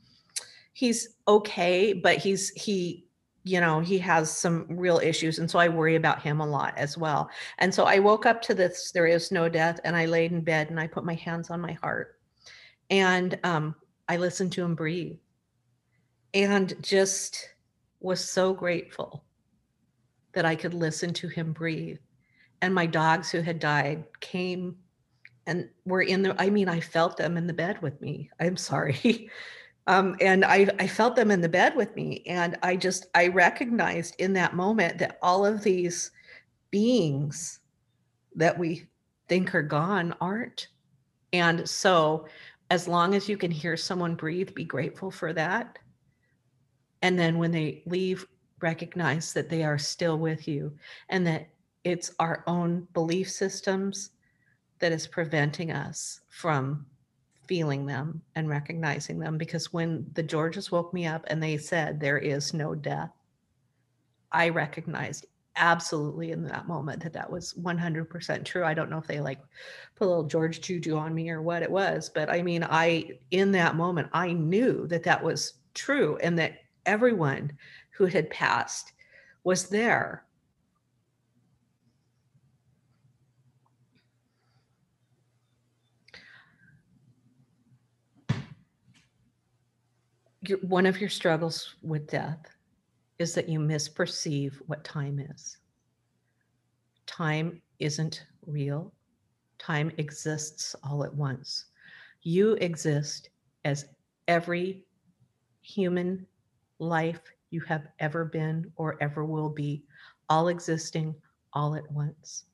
he's okay, but he's he you know he has some real issues, and so I worry about him a lot as well. And so I woke up to this there is no death, and I laid in bed and I put my hands on my heart, and um, I listened to him breathe, and just was so grateful that I could listen to him breathe. And my dogs who had died came and were in the i mean i felt them in the bed with me i'm sorry. Um, and I, I felt them in the bed with me and i just i recognized in that moment that all of these beings that we think are gone aren't. And so as long as you can hear someone breathe be grateful for that. And then when they leave recognize that they are still with you and that it's our own belief systems that is preventing us from feeling them and recognizing them because when the Georges woke me up and they said there is no death, I recognized absolutely in that moment that that was 100% true. I don't know if they like put a little George juju on me or what it was, but I mean, I, in that moment, I knew that that was true and that everyone who had passed was there your, one of your struggles with death is that you misperceive what time is. Time isn't real. Time exists all at once. You exist as every human life you have ever been or ever will be, all existing all at once.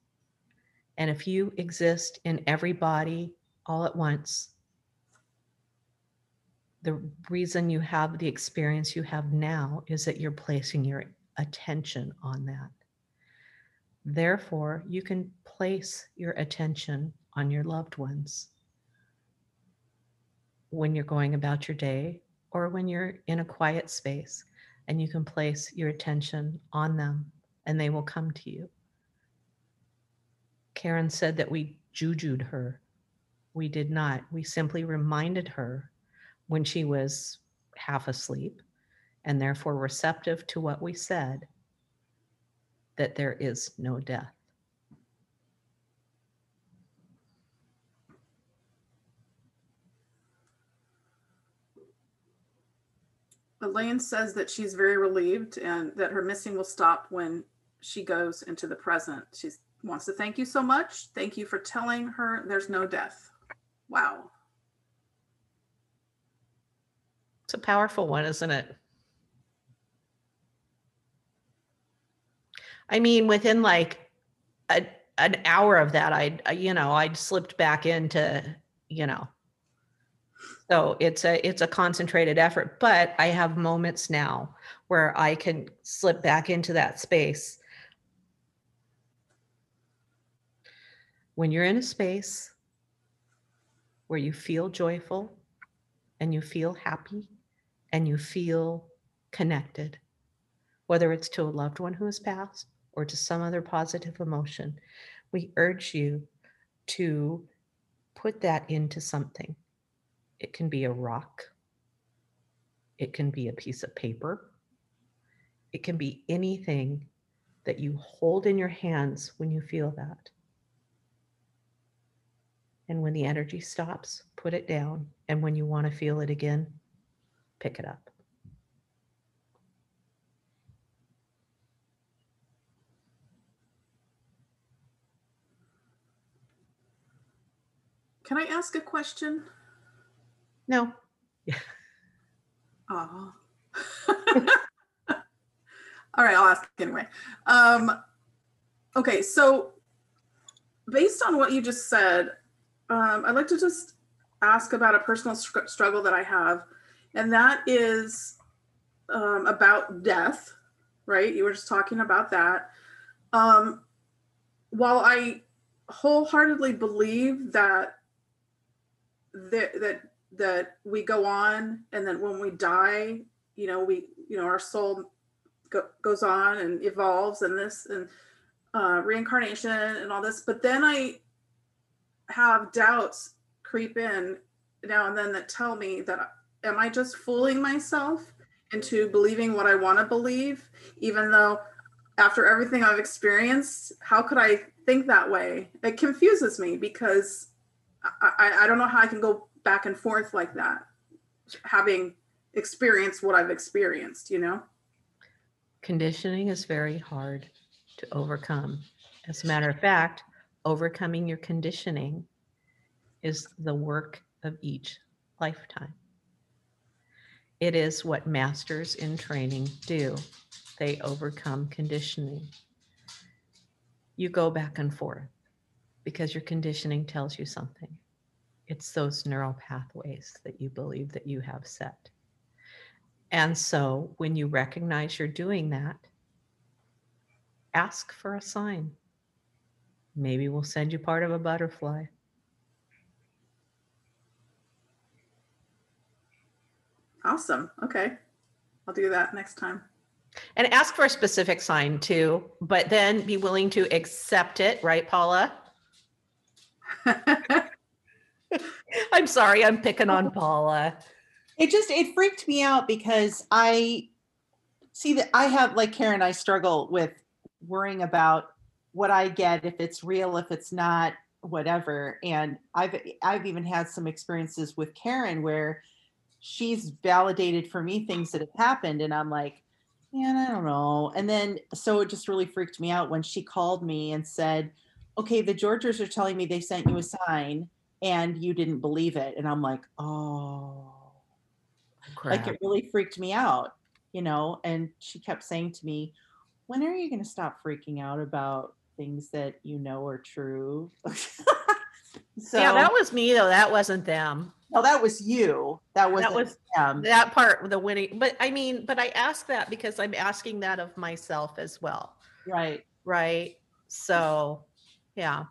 And if you exist in every body all at once, the reason you have the experience you have now is that you're placing your attention on that. Therefore, you can place your attention on your loved ones when you're going about your day or when you're in a quiet space, and you can place your attention on them and they will come to you. Karen said that we jujued her. We did not. We simply reminded her when she was half asleep and therefore receptive to what we said that there is no death. Elaine says that she's very relieved and that her missing will stop when she goes into the present. She wants to thank you so much. Thank you for telling her there's no death. Wow. It's a powerful one, isn't it? I mean, within like a, an hour of that, I'd, I- you know, I'd slipped back into, you know. So it's a, it's a concentrated effort, but I have moments now where I can slip back into that space. When you're in a space where you feel joyful and you feel happy and you feel connected, whether it's to a loved one who has passed or to some other positive emotion, we urge you to put that into something. It can be a rock, it can be a piece of paper, it can be anything that you hold in your hands when you feel that. And when the energy stops, put it down. And when you want to feel it again, pick it up. Can I ask a question? No, Yeah. Oh. All right, I'll ask anyway. Um, okay, so based on what you just said, um, I'd like to just ask about a personal str- struggle that I have, and that is um, about death, right? You were just talking about that. Um, while I wholeheartedly believe that that that that we go on and that when we die you know we you know our soul go, goes on and evolves and this and uh, reincarnation and all this but then i have doubts creep in now and then that tell me that am i just fooling myself into believing what i want to believe even though after everything i've experienced how could i think that way it confuses me because i, I, don't know how i can go back and forth like that having experienced what i've experienced you know conditioning is very hard to overcome. As a matter of fact, overcoming your conditioning is the work of each lifetime. It is what masters in training do. They overcome conditioning. You go back and forth because your conditioning tells you something. It's those neural pathways that you believe that you have set. And so when you recognize you're doing that, ask for a sign. Maybe we'll send you part of a butterfly. Awesome okay i'll do that next time And ask for a specific sign too, but then be willing to accept it, right, Paula? I'm sorry, I'm picking on Paula. It just it freaked me out because I see that I have like Karen, I struggle with worrying about what I get, if it's real, if it's not, whatever. And I've I've even had some experiences with Karen where she's validated for me things that have happened, and I'm like, man, I don't know. And then so it just really freaked me out when she called me and said, okay, the Georges are telling me they sent you a sign and you didn't believe it. And I'm like, oh like it really freaked me out you know and she kept saying to me when are you going to stop freaking out about things that you know are true so yeah, that was me though. That wasn't them. No that was you that was That was them that part, with the winning. But I mean, but I ask that because I'm asking that of myself as well. right Right. So, yeah.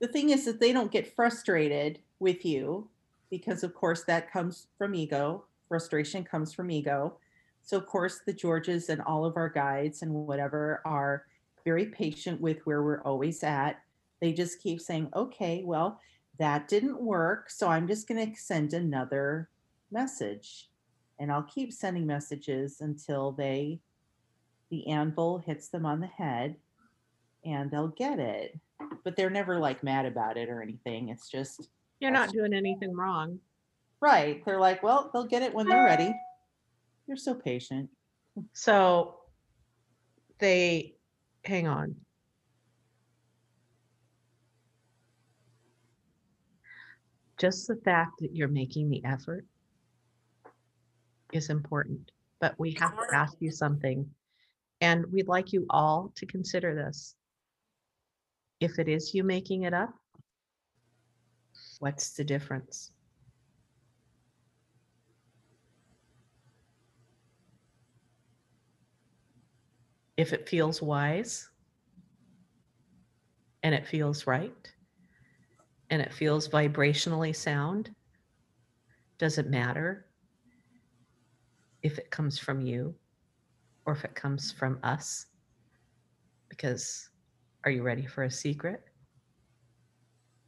the thing is that they don't get frustrated with you because of course that comes from ego frustration comes from ego so of course the georges and all of our guides and whatever are very patient with where we're always at they just keep saying okay well that didn't work so i'm just going to send another message and i'll keep sending messages until they the anvil hits them on the head and they'll get it but they're never like mad about it or anything. It's just You're not doing anything wrong. right. They're like, well, they'll get it when they're ready. You're so patient. So they hang on. Just the fact that you're making the effort is important, but we have to ask you something. And we'd like you all to consider this. If it is you making it up, what's the difference? If it feels wise and it feels right and it feels vibrationally sound, does it matter if it comes from you or if it comes from us? Because are you ready for a secret?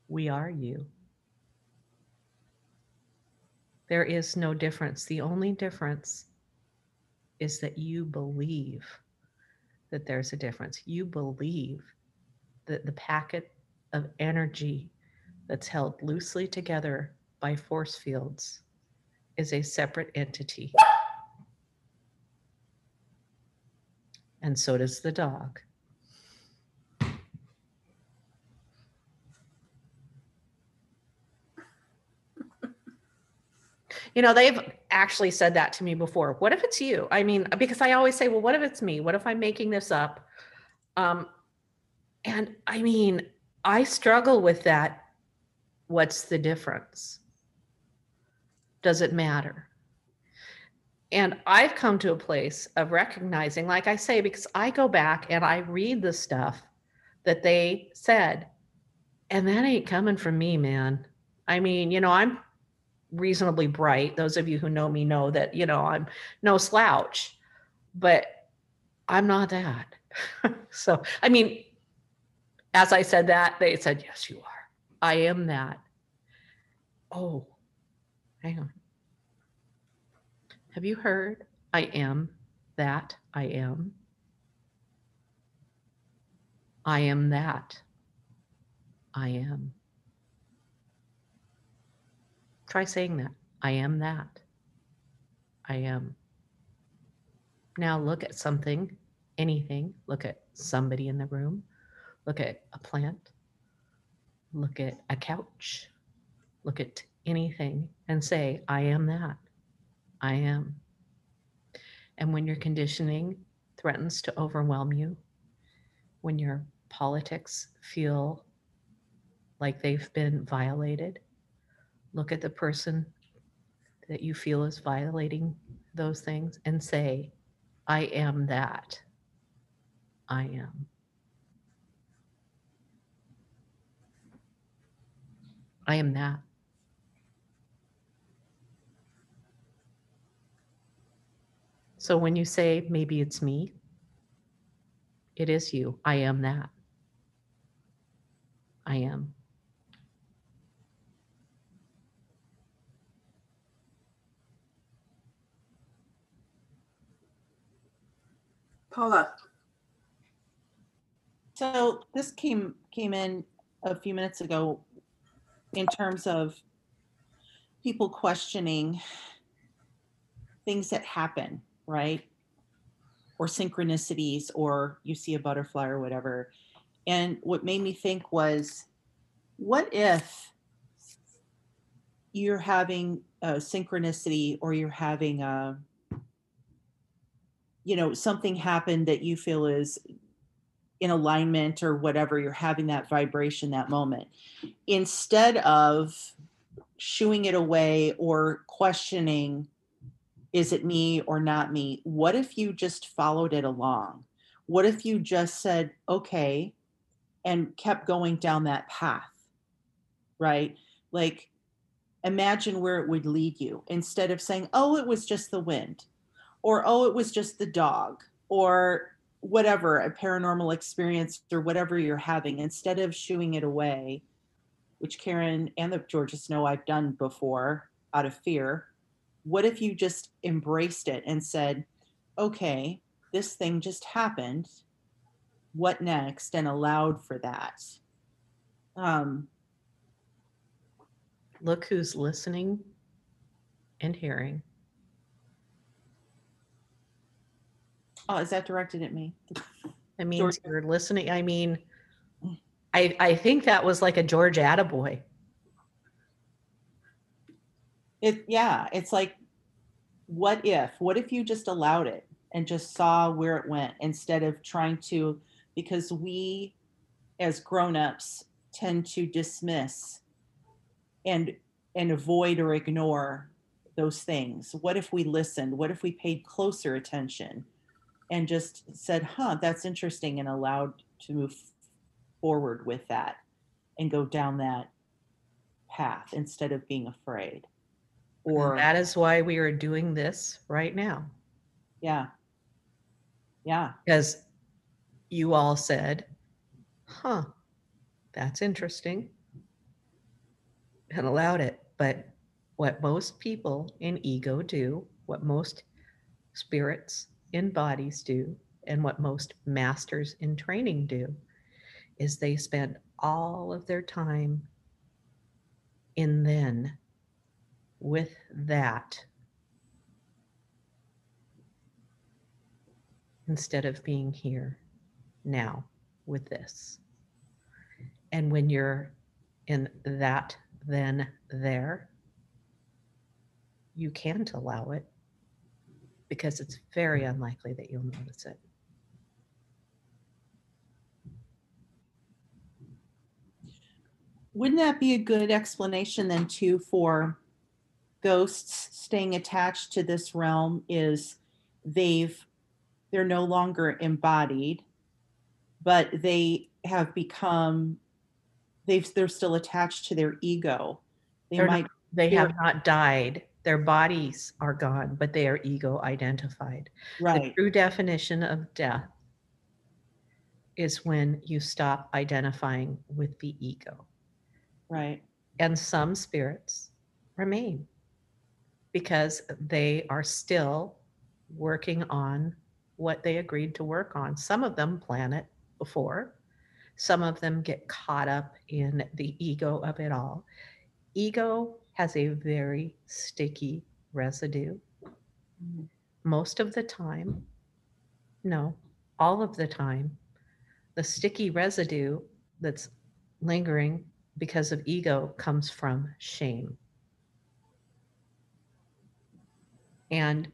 We are you. There is no difference. The only difference is that you believe that there's a difference. You believe that the packet of energy that's held loosely together by force fields is a separate entity. And so does the dog. You know, they've actually said that to me before. What if it's you? I mean, because I always say, well, what if it's me? What if I'm making this up? Um, and I mean, I struggle with that. What's the difference? Does it matter? And I've come to a place of recognizing, like I say, because I go back and I read the stuff that they said, and that ain't coming from me, man. I mean, you know, I'm reasonably bright. Those of you who know me know that, you know, I'm no slouch, but I'm not that. so, I mean, as I said that, they said, Yes, you are. I am that. Oh, hang on. Have you heard? I am that I am. I am that I am. Try saying that. I am that. I am. Now look at something, anything. Look at somebody in the room. Look at a plant. Look at a couch. Look at anything and say, I am that. I am. And when your conditioning threatens to overwhelm you, when your politics feel like they've been violated, look at the person that you feel is violating those things and say, I am that. I am. I am that. So when you say, maybe it's me, it is you. I am that. I am. Paula, So this came came in a few minutes ago in terms of people questioning things that happen, right? Or synchronicities, or you see a butterfly or whatever. And what made me think was, what if you're having a synchronicity or you're having a, you know, something happened that you feel is in alignment or whatever, you're having that vibration that moment. Instead of shooing it away or questioning, is it me or not me? What if you just followed it along? What if you just said, okay, and kept going down that path? Right? Like, imagine where it would lead you instead of saying, oh, it was just the wind, or oh, it was just the dog, or whatever a paranormal experience or whatever you're having instead of shooing it away which karen and the georges know i've done before out of fear what if you just embraced it and said okay this thing just happened. What next? and allowed for that. Um Look who's listening and hearing. Oh is that directed at me? It means George- you're listening. I mean, mm. I, I think that was like a George Attaboy. it yeah it's like what if what if you just allowed it and just saw where it went instead of trying to because we as grown-ups tend to dismiss and and avoid or ignore those things. What if we listened? What if we paid closer attention and just said huh that's interesting and allowed to move forward with that and go down that path instead of being afraid And or that is why we are doing this right now. yeah yeah Because you all said, huh, that's interesting, and allowed it. But what most people in ego do, what most spirits in bodies do, and what most masters in training do, is they spend all of their time in then with that instead of being here now with this. And when you're in that, then there, you can't allow it because it's very unlikely that you'll notice it. Wouldn't that be a good explanation then too for ghosts staying attached to this realm is they've they're no longer embodied, but they have become they've they're still attached to their ego. They They're not- might They have not died. Their bodies are gone, but they are ego identified. Right. The true definition of death is when you stop identifying with the ego. right, And some spirits remain because they are still working on what they agreed to work on. Some of them plan it before, some of them get caught up in the ego of it all. Ego has a very sticky residue. Mhm. Most of the time, no, all of the time, the sticky residue that's lingering because of ego comes from shame. And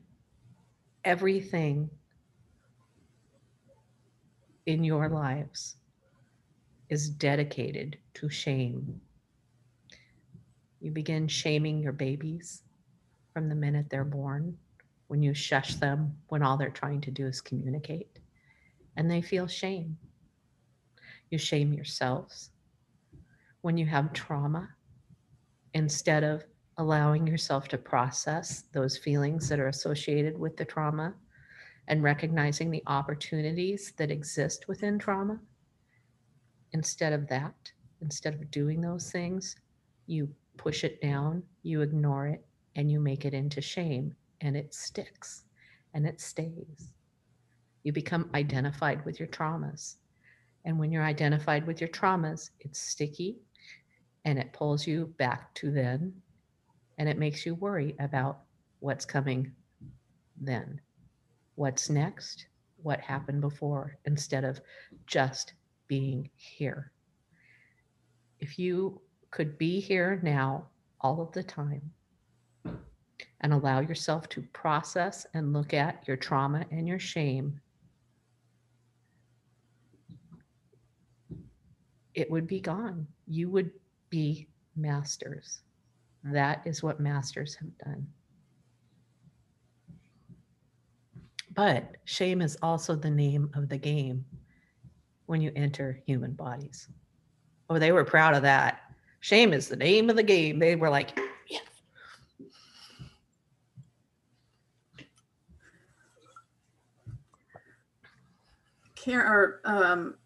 everything in your lives is dedicated to shame. You begin shaming your babies from the minute they're born, when you shush them, when all they're trying to do is communicate, and they feel shame. You shame yourselves when you have trauma, instead of allowing yourself to process those feelings that are associated with the trauma and recognizing the opportunities that exist within trauma, instead of that, instead of doing those things, you push it down, you ignore it, and you make it into shame, and it sticks and it stays. You become identified with your traumas. And when you're identified with your traumas, it's sticky and it pulls you back to then and it makes you worry about what's coming then, what's next, what happened before, instead of just being here. If you could be here now all of the time and allow yourself to process and look at your trauma and your shame, it would be gone. You would be masters. That is what masters have done. But shame is also the name of the game when you enter human bodies. Oh, they were proud of that. Shame is the name of the game. They were like, yeah. Or, um,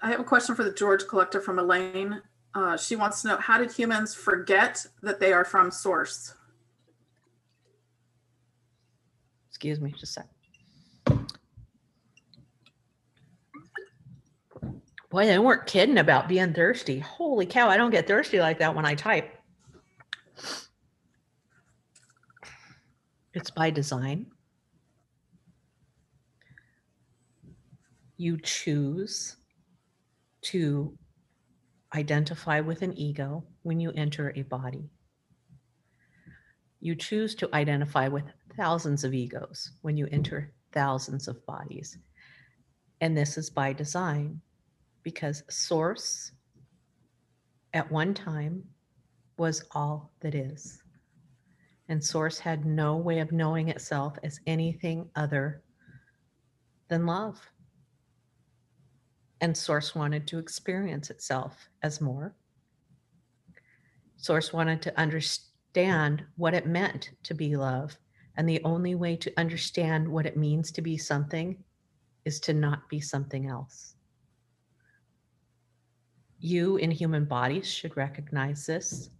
I have a question for the George Collector from Elaine. Uh, she wants to know, how did humans forget that they are from source? excuse me, just a sec. Boy, they weren't kidding about being thirsty. Holy cow, I don't get thirsty like that when I type. It's by design. You choose to identify with an ego when you enter a body. You choose to identify with thousands of egos when you enter thousands of bodies. And this is by design because source at one time was all that is. And source had no way of knowing itself as anything other than love. And source wanted to experience itself as more. Source wanted to understand what it meant to be love. And the only way to understand what it means to be something is to not be something else. You in human bodies should recognize this.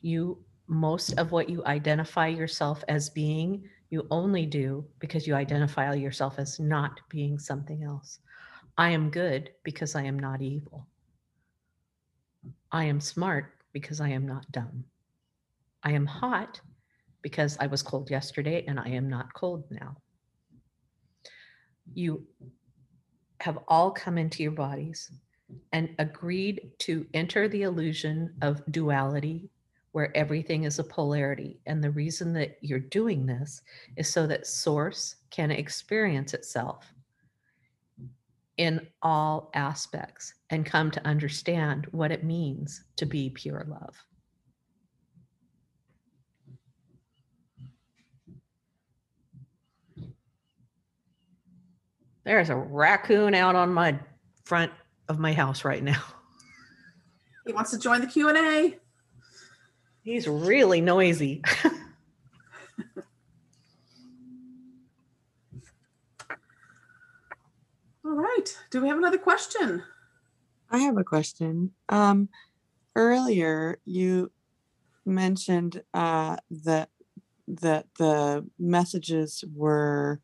You, most of what you identify yourself as being, you only do because you identify yourself as not being something else. I am good because I am not evil. I am smart because I am not dumb. I am hot because I was cold yesterday and I am not cold now. You have all come into your bodies and agreed to enter the illusion of duality where everything is a polarity. And the reason that you're doing this is so that source can experience itself in all aspects and come to understand what it means to be pure love. There's a raccoon out on my front of my house right now. He wants to join the Q and A. He's really noisy. All right. Do we have another question? I have a question. Um, earlier you mentioned uh, that that the messages were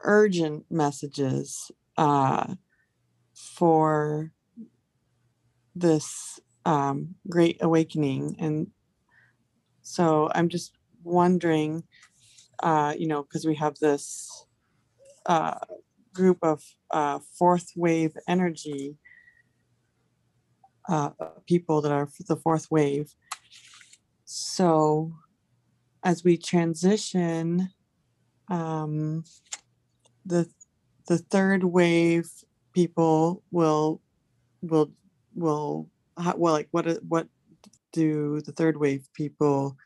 urgent messages uh, for this um, great awakening, and so I'm just wondering, uh, you know, because we have this uh, group of uh, fourth wave energy uh, people that are the fourth wave. So as we transition, um, the the third wave people will will will how, well like what what do the third wave people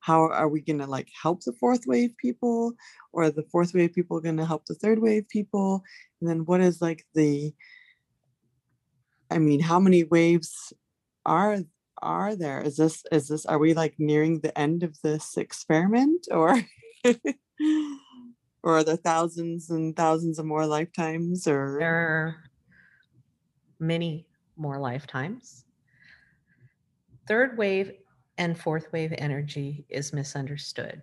how are we going to like help the fourth wave people? Or are the fourth wave people going to help the third wave people? And then what is like the i mean how many waves are are there? Is this is this are we like nearing the end of this experiment or or are there thousands and thousands of more lifetimes or There are many more lifetimes. Third wave and fourth wave energy is misunderstood.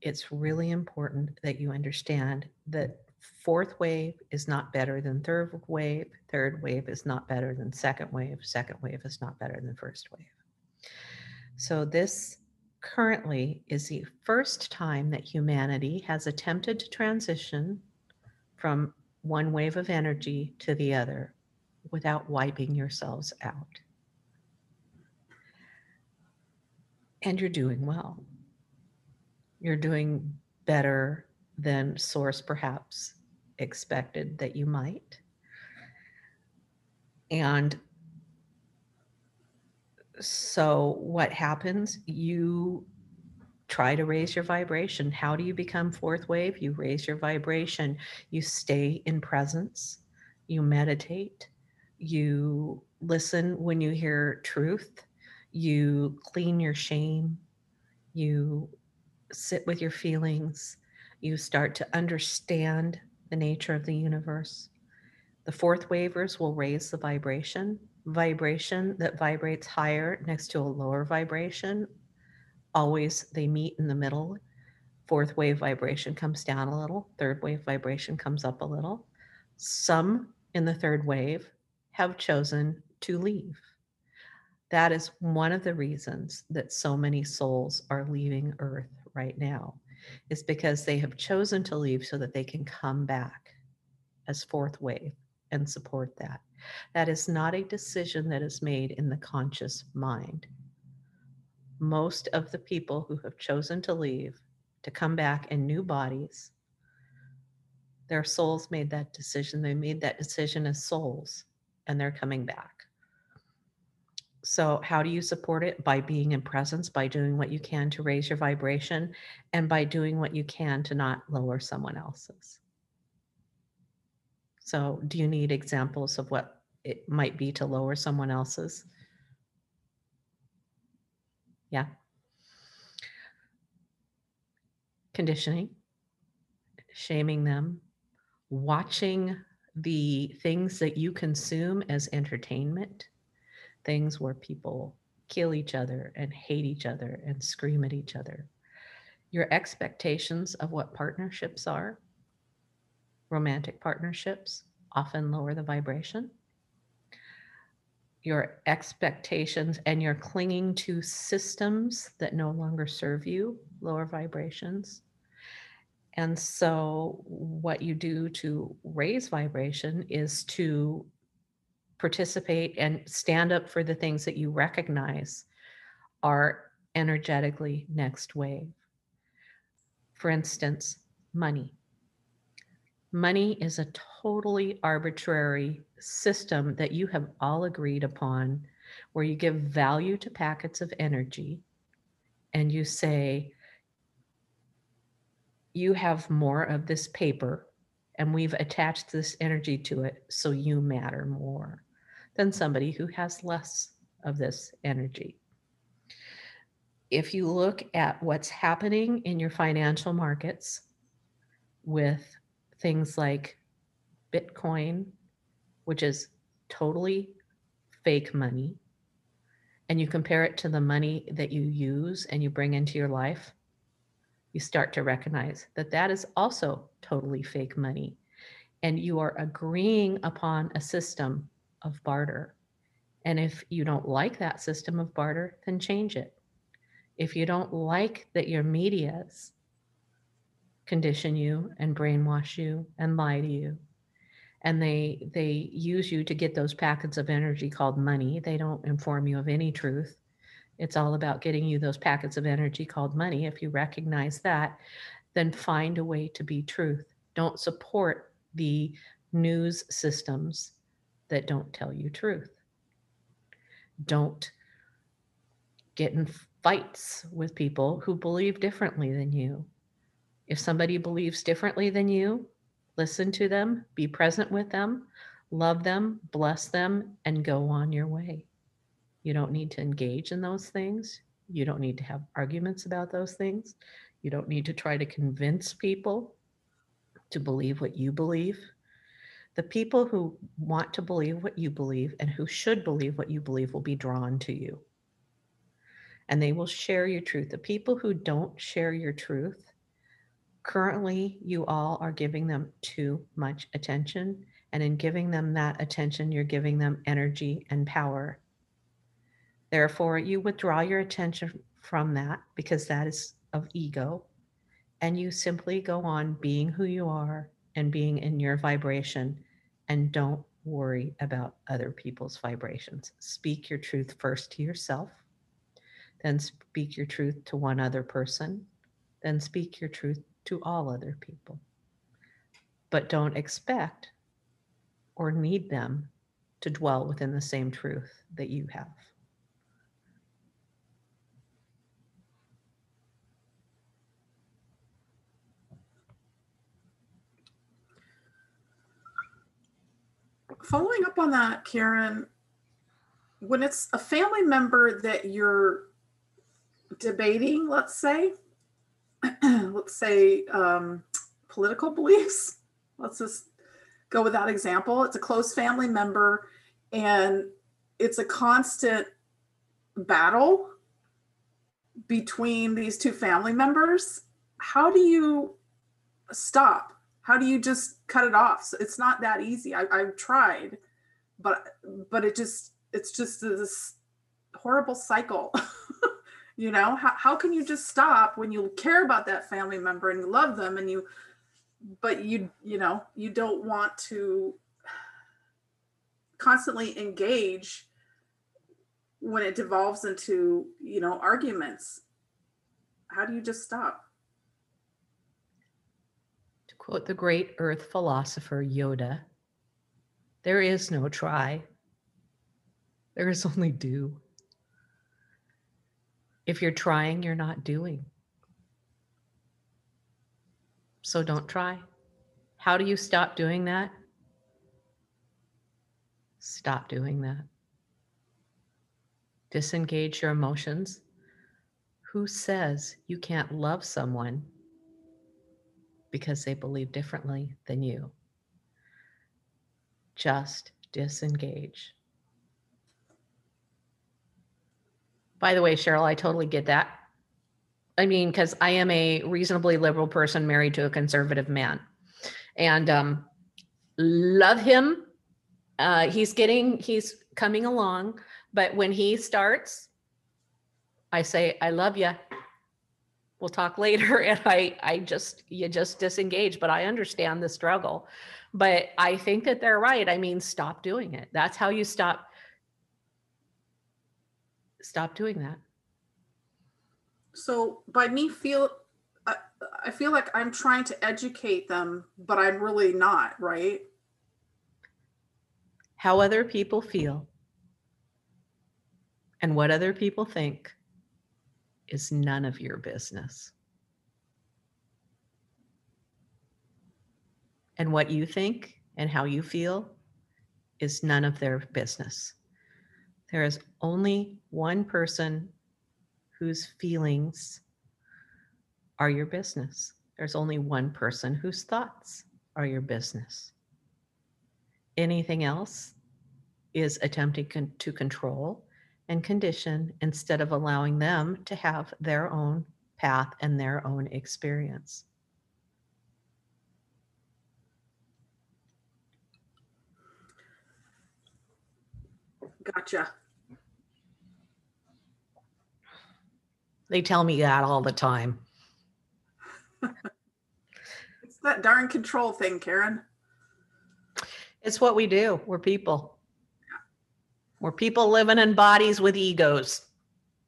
It's really important that you understand that fourth wave is not better than third wave, third wave is not better than second wave, second wave is not better than first wave. So, this currently is the first time that humanity has attempted to transition from one wave of energy to the other without wiping yourselves out. And you're doing well. You're doing better than Source perhaps expected that you might. And so, what happens? You try to raise your vibration. How do you become fourth wave? You raise your vibration. You stay in presence. You meditate. You listen when you hear truth. You clean your shame. You sit with your feelings. You start to understand the nature of the universe. The fourth wavers will raise the vibration. Vibration that vibrates higher next to a lower vibration always they meet in the middle. Fourth wave vibration comes down a little, third wave vibration comes up a little. Some in the third wave have chosen to leave. That is one of the reasons that so many souls are leaving Earth right now, is because they have chosen to leave so that they can come back as fourth wave and support that. That is not a decision that is made in the conscious mind most of the people who have chosen to leave to come back in new bodies Their souls made that decision. They made that decision as souls, and they're coming back. So, how do you support it? By being in presence, by doing what you can to raise your vibration, and by doing what you can to not lower someone else's. So, do you need examples of what it might be to lower someone else's? Yeah. Conditioning, shaming them, watching the things that you consume as entertainment, things where people kill each other and hate each other and scream at each other. Your expectations of what partnerships are, romantic partnerships, often lower the vibration. Your expectations and your clinging to systems that no longer serve you, lower vibrations. And so, what you do to raise vibration is to participate and stand up for the things that you recognize are energetically next wave. For instance, money. Money is a totally arbitrary system that you have all agreed upon where you give value to packets of energy and you say, you have more of this paper and we've attached this energy to it so you matter more than somebody who has less of this energy. If you look at what's happening in your financial markets with things like Bitcoin, which is totally fake money, and you compare it to the money that you use and you bring into your life, you start to recognize that that is also totally fake money. And you are agreeing upon a system of barter. And if you don't like that system of barter, then change it. If you don't like that your medias condition you and brainwash you and lie to you, and they they use you to get those packets of energy called money, they don't inform you of any truth it's all about getting you those packets of energy called money. If you recognize that, then find a way to be truth. Don't support the news systems that don't tell you truth. Don't get in fights with people who believe differently than you. If somebody believes differently than you, listen to them, be present with them, love them, bless them, and go on your way. You don't need to engage in those things. You don't need to have arguments about those things. You don't need to try to convince people to believe what you believe. The people who want to believe what you believe and who should believe what you believe will be drawn to you. And they will share your truth. The people who don't share your truth, currently, you all are giving them too much attention. And in giving them that attention, you're giving them energy and power Therefore, you withdraw your attention from that because that is of ego. And you simply go on being who you are and being in your vibration and don't worry about other people's vibrations. Speak your truth first to yourself, then speak your truth to one other person, then speak your truth to all other people. But don't expect or need them to dwell within the same truth that you have. following up on that, Karen, when it's a family member that you're debating, let's say, let's say um, political beliefs, let's just go with that example. It's a close family member and it's a constant battle between these two family members. How do you stop? how do you just cut it off so it's not that easy I, i've tried but but it just it's just this horrible cycle you know how, how can you just stop when you care about that family member and you love them and you but you you know you don't want to constantly engage when it devolves into you know arguments. How do you just stop? To quote the great earth philosopher Yoda there is no try, there is only do. If you're trying, you're not doing. So don't try. How do you stop doing that? Stop doing that. Disengage your emotions. Who says you can't love someone because they believe differently than you? Just disengage. By the way, Cheryl, I totally get that. I mean, because I am a reasonably liberal person married to a conservative man, and um, love him. Uh, he's getting, he's coming along, but when he starts, I say, "I love you." We'll talk later, and I, I just, you just disengage. But I understand the struggle, but I think that they're right. I mean, stop doing it. That's how you stop. Stop doing that. So by me feel, I, I feel like I'm trying to educate them, but I'm really not, right? how other people feel and what other people think is none of your business. And what you think and how you feel is none of their business. There is only one person whose feelings are your business. There's only one person whose thoughts are your business. Anything else is attempting con- to control and condition instead of allowing them to have their own path and their own experience. Gotcha. They tell me that all the time. It's that darn control thing, Karen. It's what we do. We're people. We're people living in bodies with egos.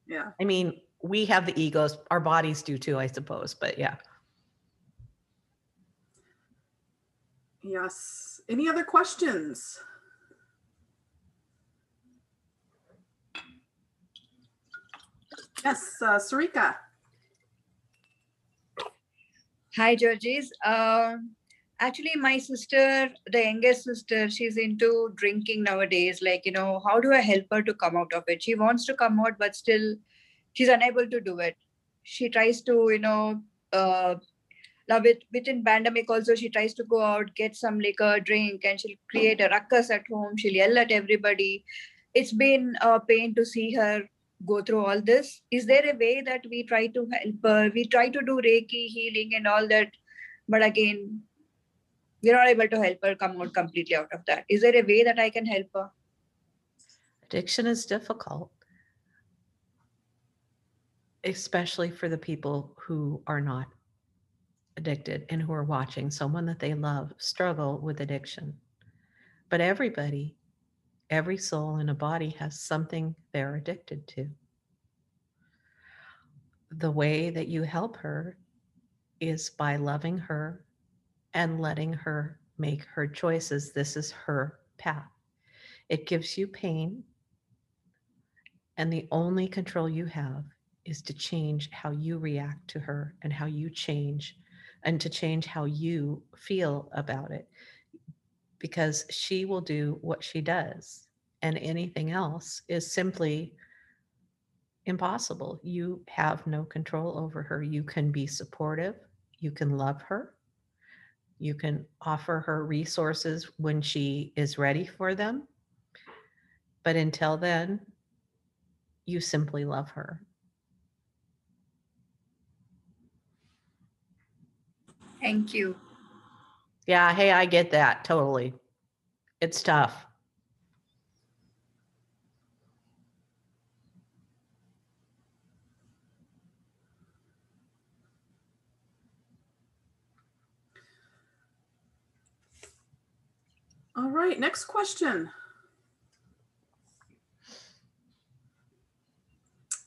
Yeah. I mean, we have the egos, our bodies do too, I suppose, but yeah. Yes. Any other questions? Yes, uh, Sarika. Hi, Georges. Um, actually, my sister, the youngest sister, she's into drinking nowadays. Like, you know, how do I help her to come out of it? She wants to come out, but still, she's unable to do it. She tries to, you know, uh, love it within pandemic. Also, she tries to go out, get some liquor, drink, and she'll create a ruckus at home. She'll yell at everybody. It's been a pain to see her go through all this. Is there a way that we try to help her we try to do reiki healing and all that but again we're not able to help her come out completely out of that. Is there a way that i can help her? Addiction is difficult, especially for the people who are not addicted and who are watching someone that they love struggle with addiction. But everybody, every soul in a body has something they're addicted to. The way that you help her is by loving her and letting her make her choices. This is her path. It gives you pain. And the only control you have is to change how you react to her and how you change and to change how you feel about it. Because she will do what she does, and anything else is simply impossible. You have no control over her. You can be supportive, you can love her, you can offer her resources when she is ready for them. But until then, you simply love her. thank you Yeah, hey, I get that totally. It's tough. All right, next question.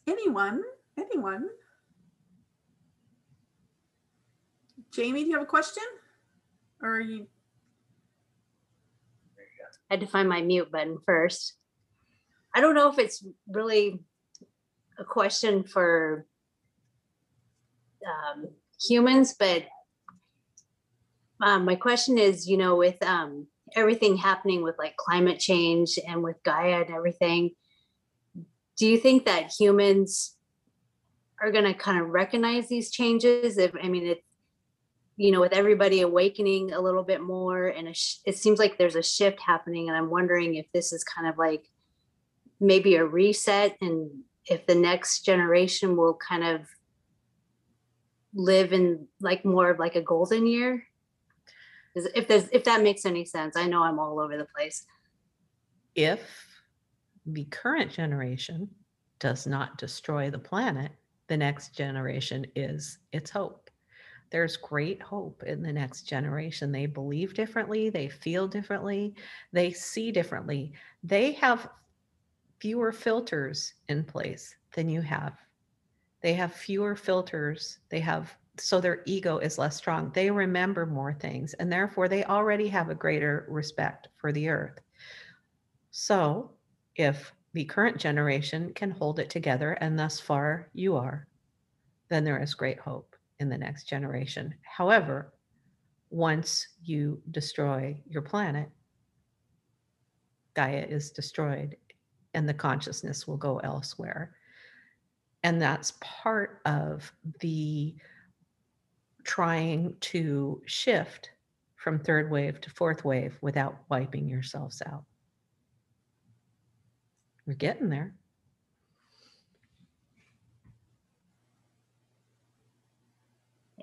Anyone? Anyone? Jamie, do you have a question? Or are you, I had to find my mute button first. I don't know if it's really a question for um, humans, but um, my question is, you know, with um, everything happening with like climate change and with Gaia and everything, do you think that humans are going to kind of recognize these changes? If I mean, it, you know, with everybody awakening a little bit more, and sh- it seems like there's a shift happening, and I'm wondering if this is kind of like maybe a reset, and if the next generation will kind of live in like more of like a golden year. If there's if that makes any sense, I know I'm all over the place. if the current generation does not destroy the planet, the next generation is its hope. There's great hope in the next generation. They believe differently, they feel differently, they see differently. They have fewer filters in place than you have. They have fewer filters. They have so their ego is less strong. They remember more things and therefore they already have a greater respect for the earth. So, if the current generation can hold it together, and thus far you are, then there is great hope in the next generation. However, once you destroy your planet, Gaia is destroyed and the consciousness will go elsewhere. And that's part of the trying to shift from third wave to fourth wave without wiping yourselves out. We're getting there.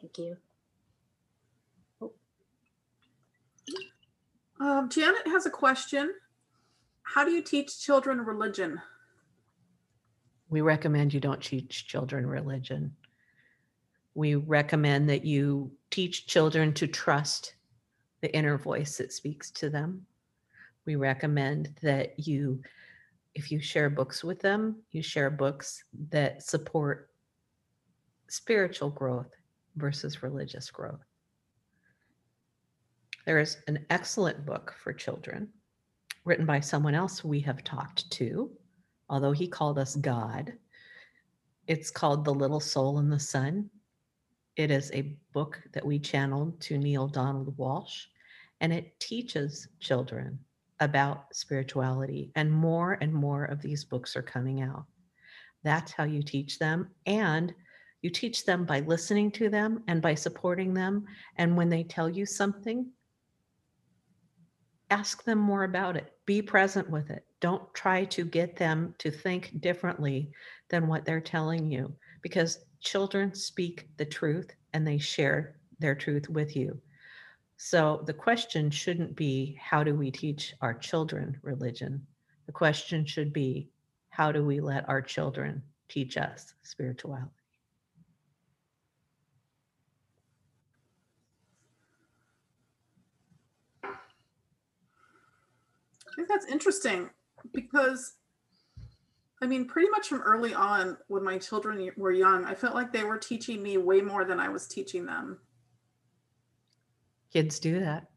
Thank you. um, Janet has a question. How do you teach children religion? We recommend you don't teach children religion. We recommend that you teach children to trust the inner voice that speaks to them. We recommend that you, if you share books with them, you share books that support spiritual growth versus religious growth. There is an excellent book for children written by someone else we have talked to, although he called us God. It's called The Little Soul in the Sun. It is a book that we channeled to Neale Donald Walsch, and it teaches children about spirituality. And more and more of these books are coming out. That's how you teach them. And you teach them by listening to them and by supporting them. And when they tell you something, ask them more about it. Be present with it. Don't try to get them to think differently than what they're telling you because children speak the truth and they share their truth with you. So the question shouldn't be how do we teach our children religion? The question should be how do we let our children teach us spirituality? Think that's interesting because I mean, pretty much from early on when my children were young, I felt like they were teaching me way more than I was teaching them. Kids do that.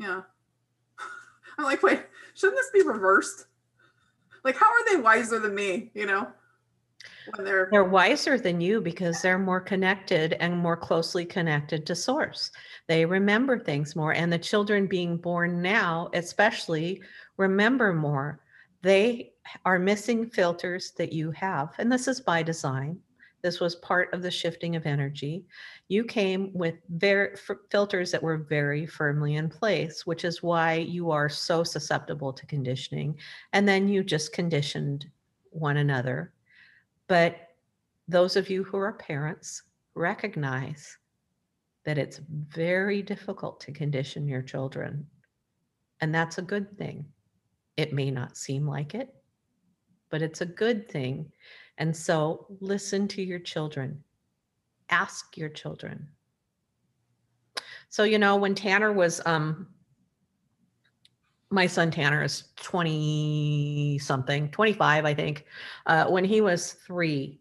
Yeah. I'm like, wait, shouldn't this be reversed? Like, how are they wiser than me, you know? When they're, They're wiser than you because they're more connected and more closely connected to source. They remember things more. And the children being born now, especially, remember more. They are missing filters that you have. And this is by design. This was part of the shifting of energy. You came with filters that were very firmly in place, which is why you are so susceptible to conditioning. And then you just conditioned one another but those of you who are parents recognize that it's very difficult to condition your children. And that's a good thing. It may not seem like it, but it's a good thing. And so listen to your children, ask your children. So, you know, when Tanner was, um, my son Tanner is 20 something, 25, I think. Uh, when he was three,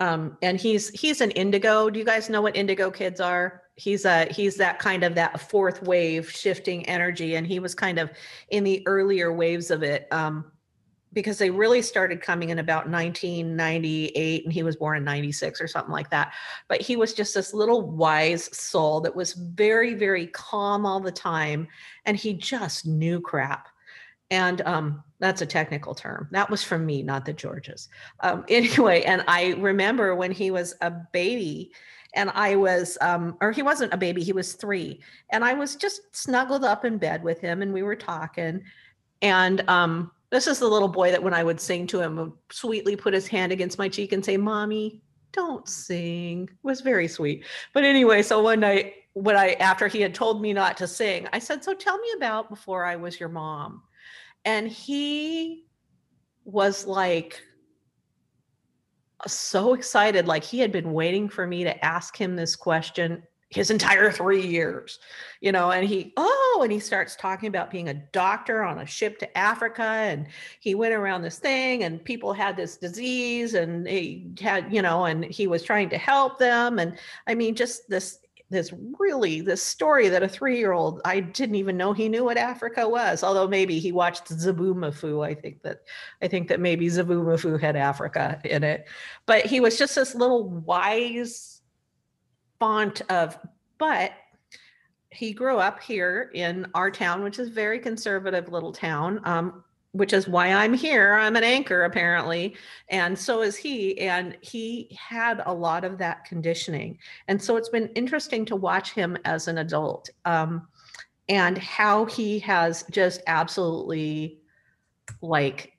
um, and he's he's an indigo. Do you guys know what indigo kids are? he's a he's that kind of that fourth wave shifting energy and he was kind of in the earlier waves of it um because they really started coming in about 1998 and he was born in 96 or something like that. But he was just this little wise soul that was very very calm all the time and he just knew crap. And um that's a technical term. That was from me not the georges. Um anyway and i remember when he was a baby and I was, um, or he wasn't a baby, he was three, and I was just snuggled up in bed with him, and we were talking. And um, this is the little boy that when I would sing to him, would sweetly put his hand against my cheek and say, "Mommy, don't sing." It was very sweet. But anyway, so one night when I, after he had told me not to sing, I said, "So tell me about before I was your mom," and he was like uh, so excited like he had been waiting for me to ask him this question his entire three years you know and he oh and he starts talking about being a doctor on a ship to africa and he went around this thing and people had this disease and he had you know and he was trying to help them and i mean just this this really this story that a three-year-old I didn't even know he knew what Africa was. Although maybe he watched Zoboomafoo. I think that I think that maybe Zoboomafoo had Africa in it. But he was just this little wise font of but he grew up here in our town, which is very conservative little town. Um, which is why I'm here. I'm an anchor, apparently. And so is he. And he had a lot of that conditioning. And so it's been interesting to watch him as an adult um, and how he has just absolutely like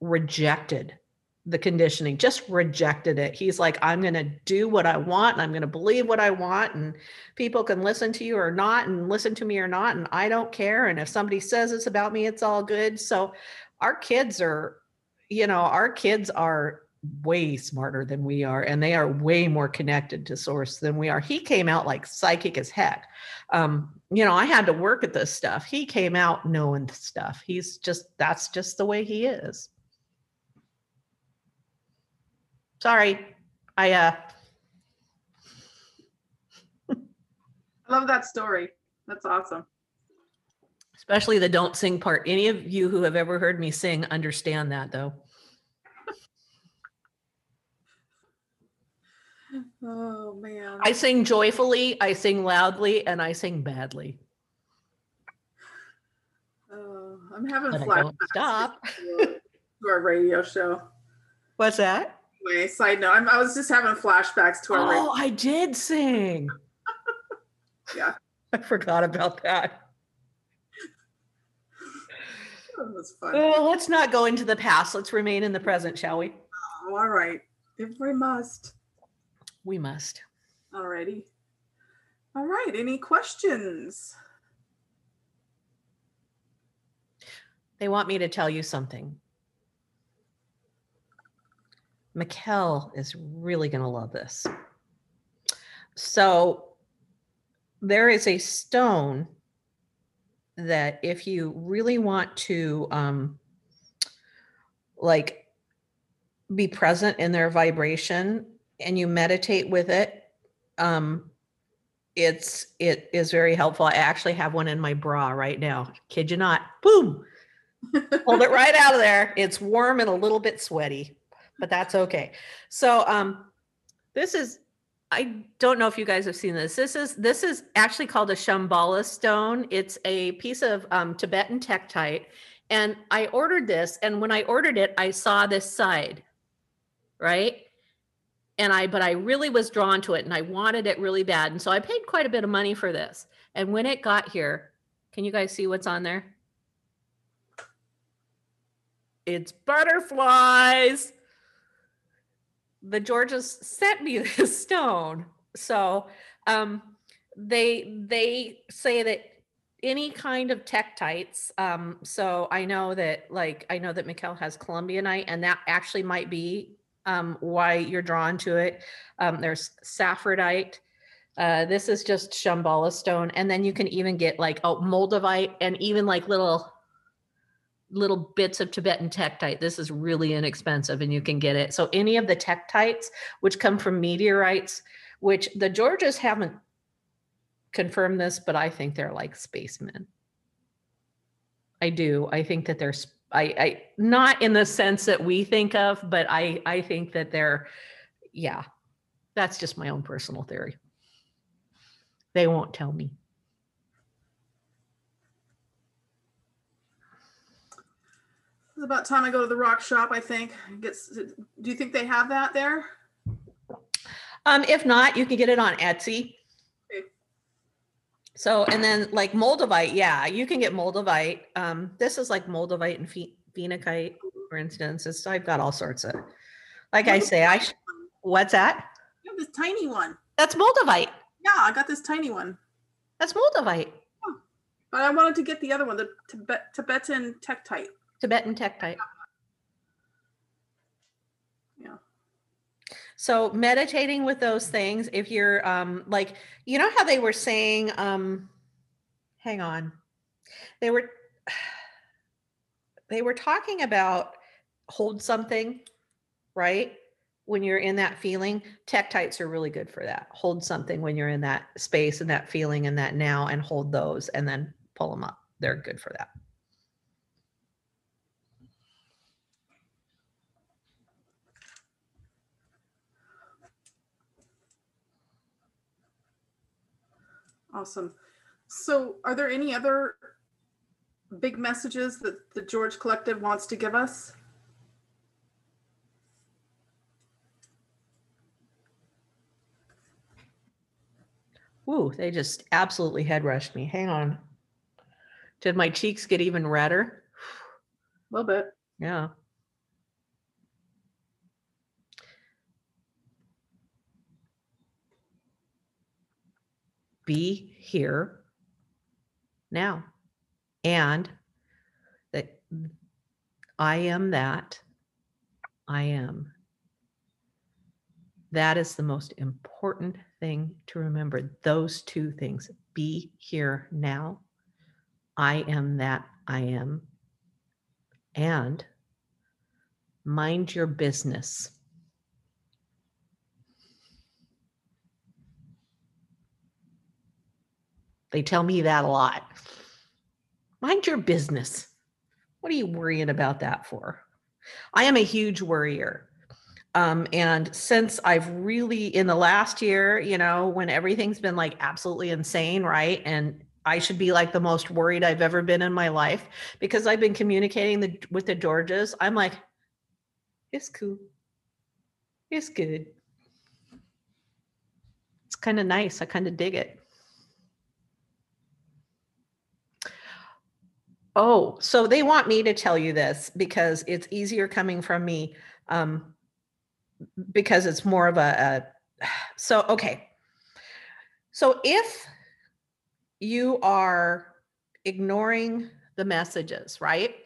rejected the conditioning, just rejected it. He's like, I'm going to do what I want and I'm going to believe what I want. And people can listen to you or not and listen to me or not. And I don't care. And if somebody says it's about me, it's all good. So our kids are, you know, our kids are way smarter than we are and they are way more connected to source than we are he came out like psychic as heck um you know i had to work at this stuff he came out knowing stuff he's just that's just the way he is Sorry, I uh. I love that story. That's awesome. Especially the don't sing part. Any of you who have ever heard me sing understand that though. Oh man. I sing joyfully, I sing loudly, and I sing badly. Oh, I'm having But I flashbacks stop. to our radio show. What's that? Anyway, side note, I'm, I was just having flashbacks to our. Oh, I did sing. Yeah. I forgot about that. It was fun. Well, let's not go into the past. Let's remain in the present, shall we? Oh, all right. If we must. We must. Alrighty. All right. Any questions? They want me to tell you something. Mikkel is really going to love this. So, there is a stone that if you really want to um like be present in their vibration and you meditate with it um it's it is very helpful. I actually have one in my bra right now. Kid you not. Boom! Pulled it right out of there. It's warm and a little bit sweaty but that's okay so um this is I don't know if you guys have seen this. This is this is actually called a Shambhala stone. It's a piece of um, Tibetan tektite, and I ordered this. And when I ordered it, I saw this side, right? And I, but I really was drawn to it, and I wanted it really bad, and so I paid quite a bit of money for this. And when it got here, can you guys see what's on there? It's butterflies the Georges sent me this stone. So um, they they say that any kind of tektites. Um, so I know that like I know that Mikkel has Colombianite, and that actually might be um, why you're drawn to it. Um, there's saffordite. Uh, this is just Shambhala stone, and then you can even get like oh moldavite and even like little little bits of Tibetan tektite. This is really inexpensive and you can get it. So any of the tektites which come from meteorites, which the Georges haven't confirmed this, but I think they're like spacemen. I do. I think that they're I. not in the sense that we think of, but I I think that they're yeah. That's just my own personal theory. They won't tell me. It's about time I go to the rock shop, I think. Gets, do you think they have that there? Um, if not, you can get it on Etsy. Okay. So, and then like Moldavite, yeah, you can get Moldavite. Um, this is like Moldavite and phe- phenakite, for instance. It's, I've got all sorts of, like I say, I, sh- what's that? I have this tiny one. That's Moldavite. Yeah, I got this tiny one. That's Moldavite, But I wanted to get the other one, the Tibet, Tibetan Tektite. Tibetan Tektite. Yeah. So meditating with those things, if you're um like, you know how they were saying, um, hang on. They were they were talking about hold something, right? When you're in that feeling, tektites are really good for that. Hold something when you're in that space and that feeling and that now and hold those and then pull them up. They're good for that. Awesome. So are there any other big messages that the George Collective wants to give us? Ooh, they just absolutely head rushed me. Hang on. Did my cheeks get even redder? A little bit. Yeah. Be here now. And that I am that I am. That is the most important thing to remember. Those two things be here now. I am that I am. And mind your business. They tell me that a lot. Mind your business. What are you worrying about that for? I am a huge worrier. Um, and since I've really, in the last year, you know, when everything's been like absolutely insane, right? And I should be like the most worried I've ever been in my life because I've been communicating the, with the Georges. I'm like, it's cool. It's good. It's kind of nice. I kind of dig it. Oh, so they want me to tell you this because it's easier coming from me. Um, because it's more of a, a so okay. So if you are ignoring the messages, right?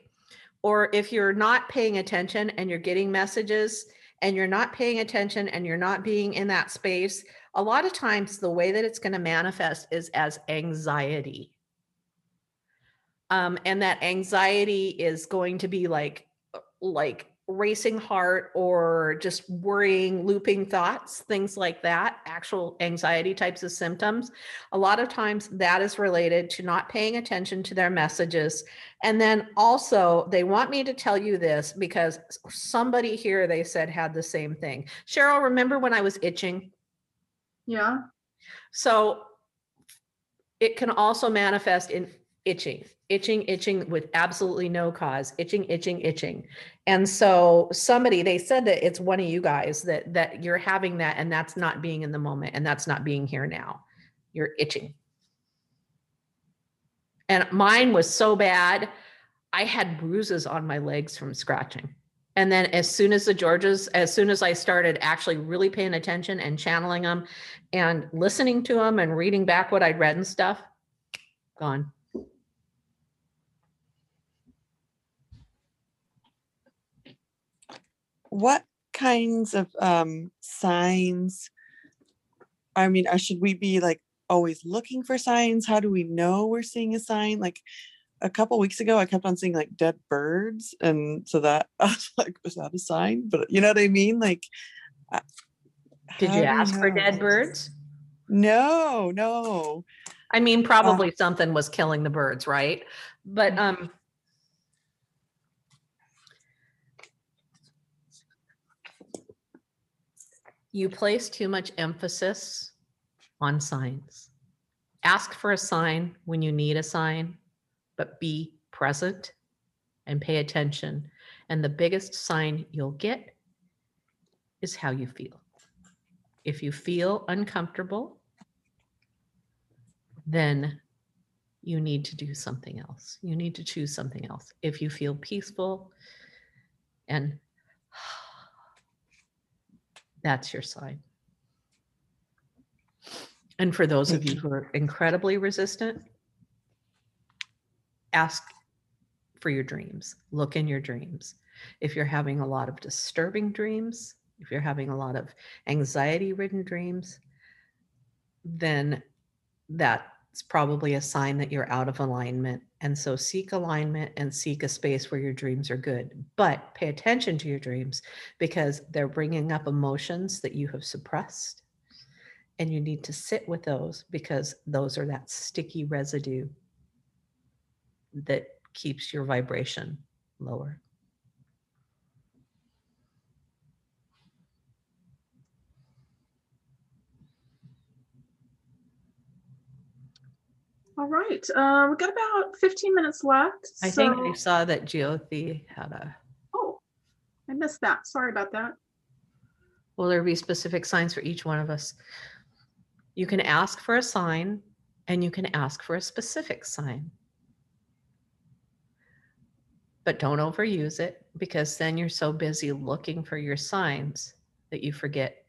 Or if you're not paying attention and you're getting messages and you're not paying attention and you're not being in that space, a lot of times the way that it's going to manifest is as anxiety. Um, and that anxiety is going to be like, like racing heart or just worrying, looping thoughts, things like that, actual anxiety types of symptoms. A lot of times that is related to not paying attention to their messages. And then also, they want me to tell you this because somebody here they said had the same thing. Cheryl, remember when I was itching? Yeah. So it can also manifest in itching, itching, itching with absolutely no cause, itching, itching, itching. And so somebody, they said that it's one of you guys that that you're having that and that's not being in the moment and that's not being here now. You're itching. And mine was so bad, I had bruises on my legs from scratching. And then as soon as the Georges, as soon as I started actually really paying attention and channeling them and listening to them and reading back what I'd read and stuff, gone. What kinds of um signs i mean uh, should we be like always looking for signs? How do we know we're seeing a sign? Like a couple weeks ago i kept on seeing like dead birds and so that i was like was that a sign? But you know what i mean? Like uh, Did you ask for dead birds? no no. I mean, probably something was killing the birds, right? But um you place too much emphasis on signs. Ask for a sign when you need a sign, but be present and pay attention. And the biggest sign you'll get is how you feel. If you feel uncomfortable, then you need to do something else. You need to choose something else. If you feel peaceful and that's your sign. And for those of you who are incredibly resistant, ask for your dreams. Look in your dreams. If you're having a lot of disturbing dreams, if you're having a lot of anxiety ridden dreams, then that's probably a sign that you're out of alignment. And so seek alignment and seek a space where your dreams are good. But pay attention to your dreams because they're bringing up emotions that you have suppressed. And you need to sit with those because those are that sticky residue that keeps your vibration lower. All right, uh, we've got about 15 minutes left. I think I saw that Jyoti had a, Oh, I missed that. Sorry about that. will there be specific signs for each one of us? You can ask for a sign and you can ask for a specific sign. But don't overuse it because then you're so busy looking for your signs that you forget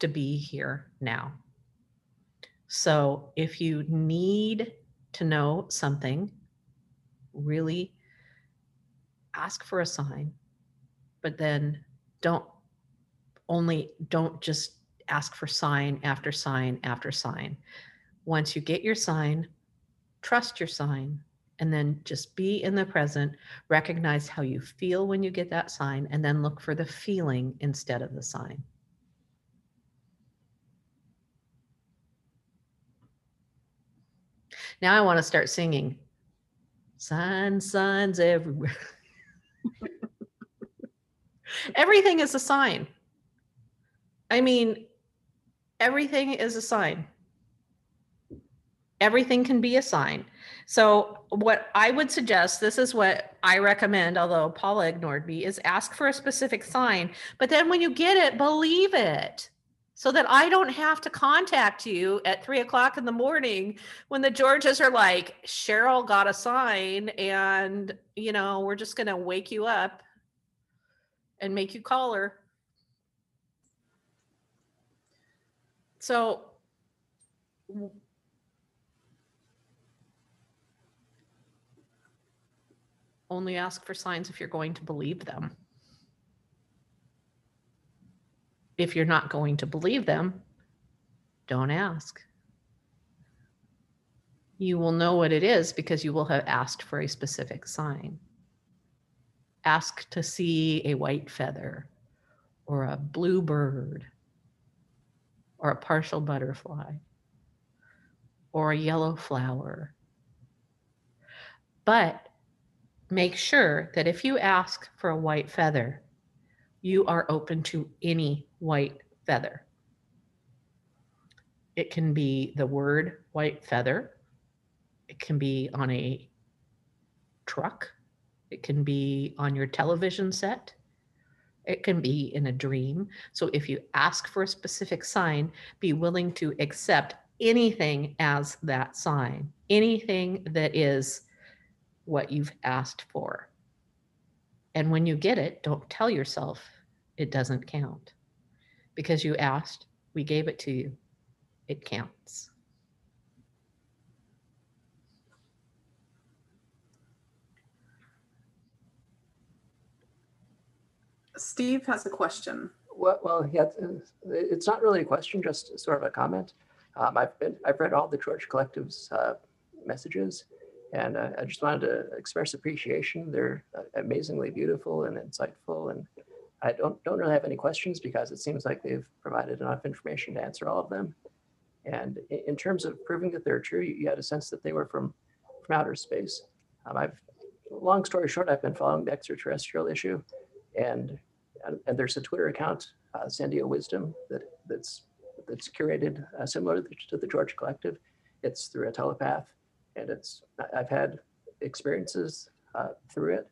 to be here now. So if you need to know something, really ask for a sign, but then don't only don't just ask for sign after sign after sign. Once you get your sign, trust your sign and then just be in the present, recognize how you feel when you get that sign and then look for the feeling instead of the sign. Now I want to start singing. Signs, signs everywhere. Everything is a sign. I mean, everything is a sign. Everything can be a sign. So, what I would suggest, this is what I recommend, although Paula ignored me, is ask for a specific sign. But then when you get it, believe it so that I don't have to contact you at three o'clock in the morning when the Georges are like, Cheryl got a sign and, you know, we're just going to wake you up and make you call her. So, only ask for signs if you're going to believe them. If you're not going to believe them, don't ask. You will know what it is because you will have asked for a specific sign. Ask to see a white feather or a blue bird or a partial butterfly or a yellow flower. But make sure that if you ask for a white feather, you are open to any white feather. It can be the word white feather. It can be on a truck. It can be on your television set. It can be in a dream. So if you ask for a specific sign, be willing to accept anything as that sign, anything that is what you've asked for. And when you get it, don't tell yourself it doesn't count because you asked, we gave it to you. It counts. Steve has a question. Well, well, yeah, it's- it's not really a question, just sort of a comment. Um, I've been, I've read all the George Collective's uh, messages, and uh, I just wanted to express appreciation. They're uh, amazingly beautiful and insightful, and I don't don't really have any questions because it seems like they've provided enough information to answer all of them. And i- in terms of proving that they're true, you you had a sense that they were from, from outer space. Um, I've, long story short, I've been following the extraterrestrial issue and, and, and there's a Twitter account, uh, Sandia Wisdom, that, that's, that's curated uh, similar to the- to the George Collective. It's through a telepath and it's, I've had experiences uh, through it.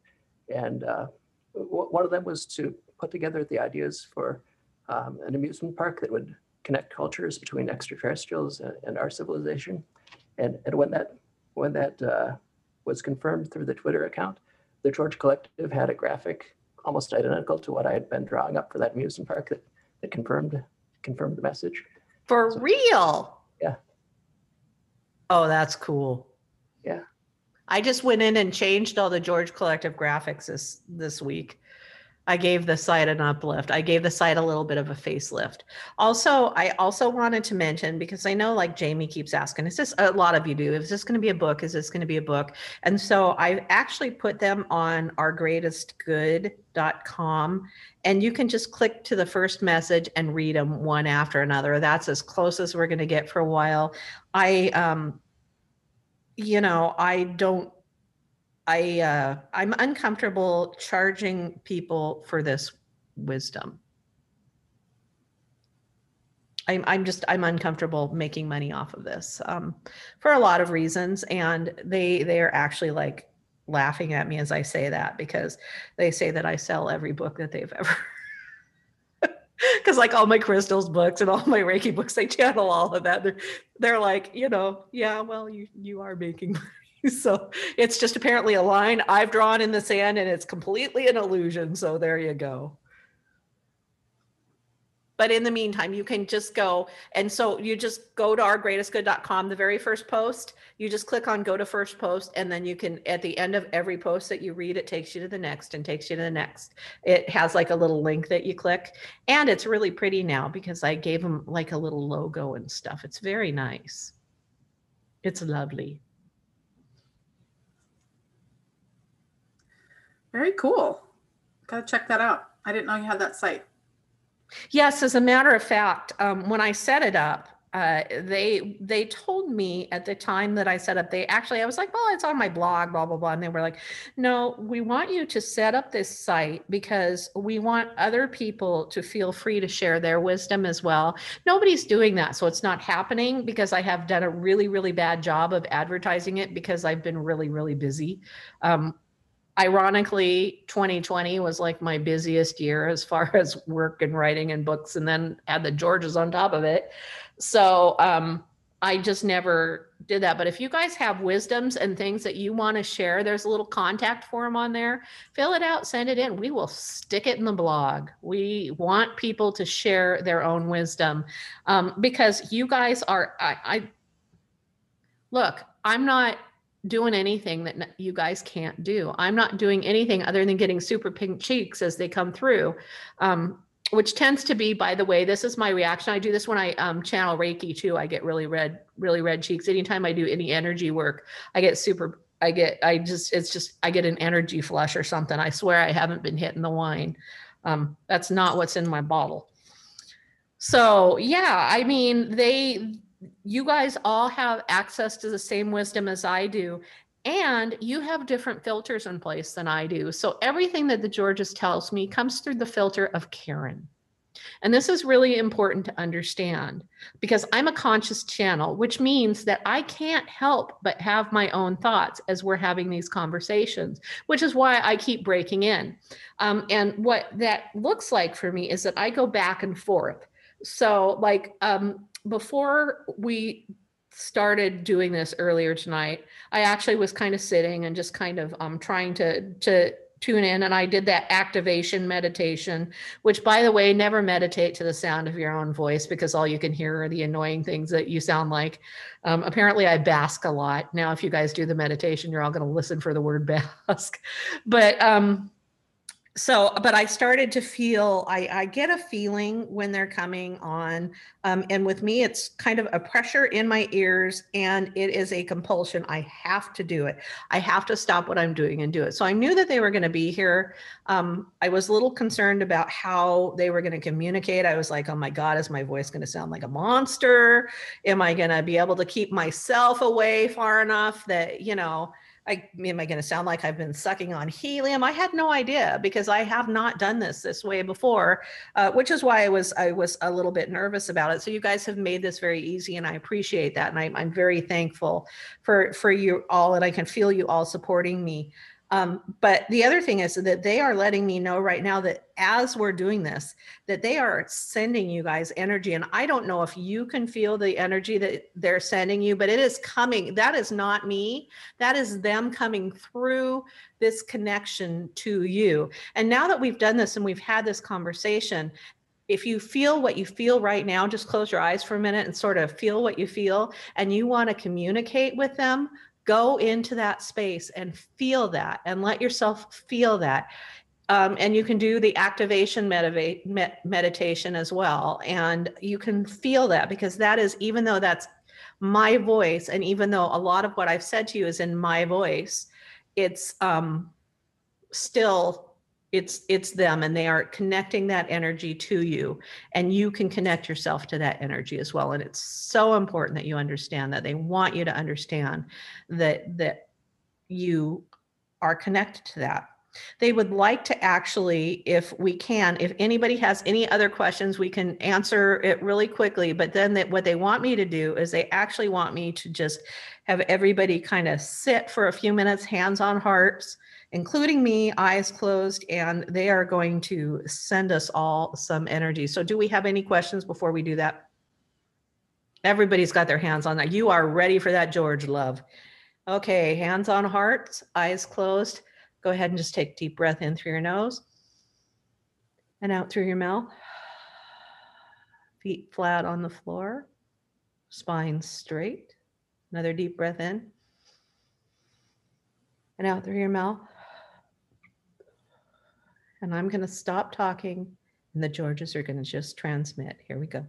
And uh, one of them was to put together the ideas for um, an amusement park that would connect cultures between extraterrestrials and, and our civilization. And, and when that when that uh, was confirmed through the Twitter account, the George Collective had a graphic almost identical to what I had been drawing up for that amusement park that, that confirmed confirmed the message. For So- real? Yeah. Oh, that's cool. Yeah. I just went in and changed all the George Collective graphics this this week. I gave the site an uplift. I gave the site a little bit of a facelift. Also, I also wanted to mention because I know like Jamie keeps asking, is this a lot of you do? Is this going to be a book? Is this going to be a book? And so I actually put them on ourgreatestgood.com and you can just click to the first message and read them one after another. That's as close as we're going to get for a while. I um you know, I don't I uh I'm uncomfortable charging people for this wisdom. I'm I'm just I'm uncomfortable making money off of this um, for a lot of reasons, and they they are actually like laughing at me as I say that because they say that I sell every book that they've ever. Because like all my crystals books and all my Reiki books, they channel all of that. They're they're like, you know, yeah, well, you you are making money. So it's just apparently a line I've drawn in the sand and it's completely an illusion. So there you go. But in the meantime, you can just go. And so you just go to ourgreatestgood.com, the very first post, you just click on go to first post. And then you can, at the end of every post that you read, it takes you to the next and takes you to the next. It has like a little link that you click. And it's really pretty now because I gave them like a little logo and stuff. It's very nice. It's lovely. Very cool. Gotta check that out. I didn't know you had that site. Yes, as a matter of fact, um, when I set it up, uh, they they told me at the time that I set up, they actually I was like, well, it's on my blog, blah blah blah, and they were like, no, we want you to set up this site because we want other people to feel free to share their wisdom as well. Nobody's doing that, so it's not happening because I have done a really really bad job of advertising it because I've been really really busy. Um, ironically 2020 was like my busiest year as far as work and writing and books and then had the georges on top of it. So um i just never did that. But if you guys have wisdoms and things that you want to share there's a little contact form on there. Fill it out send it in. We will stick it in the blog. We want people to share their own wisdom um, because you guys are I, I look i'm not doing anything that you guys can't do. I'm not doing anything other than getting super pink cheeks as they come through, um, which tends to be, by the way, this is my reaction. I do this when I um, channel Reiki too. I get really red, really red cheeks. Anytime I do any energy work, I get super. I get. I just. It's just. I get an energy flush or something. I swear I haven't been hitting the wine. Um, that's not what's in my bottle. So yeah, I mean they you guys all have access to the same wisdom as I do. And you have different filters in place than I do. So everything that the Georges tells me comes through the filter of Karen. And this is really important to understand because I'm a conscious channel, which means that I can't help but have my own thoughts as we're having these conversations, which is why I keep breaking in. Um, and what that looks like for me is that I go back and forth. So, like, um, before we started doing this earlier tonight, I actually was kind of sitting and just kind of um, trying to to tune in, and I did that activation meditation. Which, by the way, never meditate to the sound of your own voice because all you can hear are the annoying things that you sound like. Um, apparently, I bask a lot. Now, if you guys do the meditation, you're all going to listen for the word bask, but. Um, so but i started to feel i i get a feeling when they're coming on um, and with me it's kind of a pressure in my ears and it is a compulsion. I have to do it. I have to stop what i'm doing and do it. So i knew that they were going to be here. Um, i was a little concerned about how they were going to communicate. I was like oh my god is my voice going to sound like a monster? Am i going to be able to keep myself away far enough that you know I am I going to sound like I've been sucking on helium? I had no idea because I have not done this this way before, uh, which is why I was I was a little bit nervous about it. So you guys have made this very easy, and I appreciate that, and I, I'm very thankful for for you all, and I can feel you all supporting me. Um, but the other thing is that they are letting me know right now that as we're doing this, that they are sending you guys energy. And I don't know if you can feel the energy that they're sending you, but it is coming. That is not me. That is them coming through this connection to you. And now that we've done this and we've had this conversation, if you feel what you feel right now, just close your eyes for a minute and sort of feel what you feel, and you want to communicate with them, go into that space and feel that and let yourself feel that. Um, and you can do the activation med- meditation as well. And you can feel that because that is even though that's my voice and even though a lot of what i've said to you is in my voice it's um, still it's it's them and they are connecting that energy to you and you can connect yourself to that energy as well and it's so important that you understand that. They want you to understand that that you are connected to that. They would like to actually if we can if anybody has any other questions we can answer it really quickly but then that what they want me to do is they actually want me to just have everybody kind of sit for a few minutes hands on hearts including me, eyes closed, and they are going to send us all some energy. So, do we have any questions before we do that? Everybody's got their hands on that. You are ready for that, George Love. Okay, hands on hearts, eyes closed. Go ahead and just take deep breath in through your nose and out through your mouth. Feet flat on the floor, spine straight. Another deep breath in and out through your mouth. And I'm going to stop talking, and the Georges are going to just transmit. Here we go.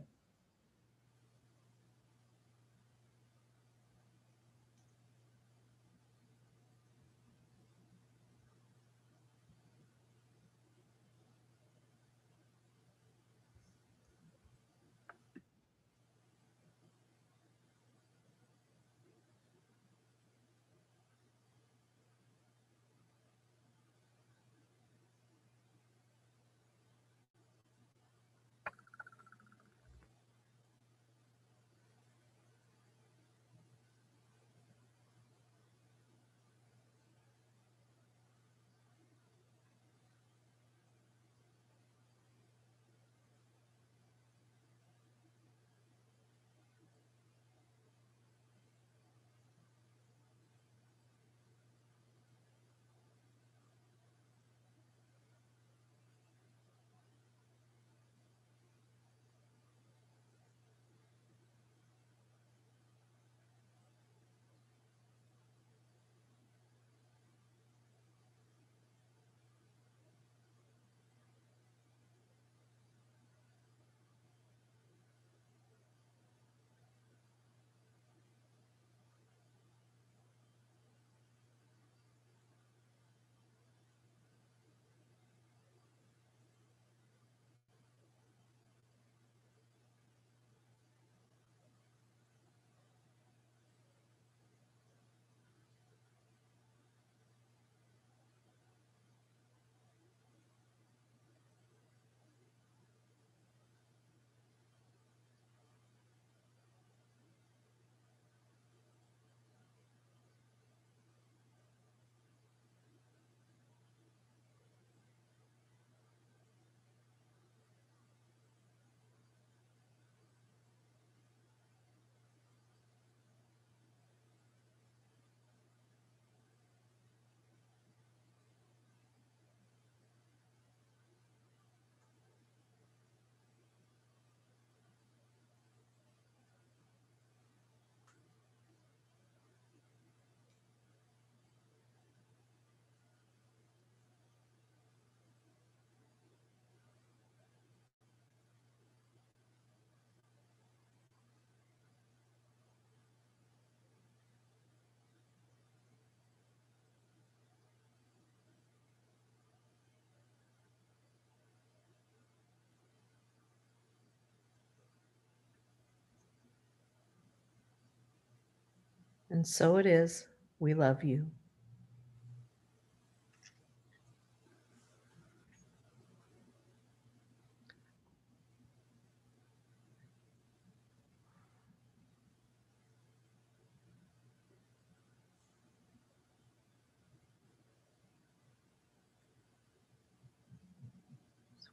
And so it is. We love you.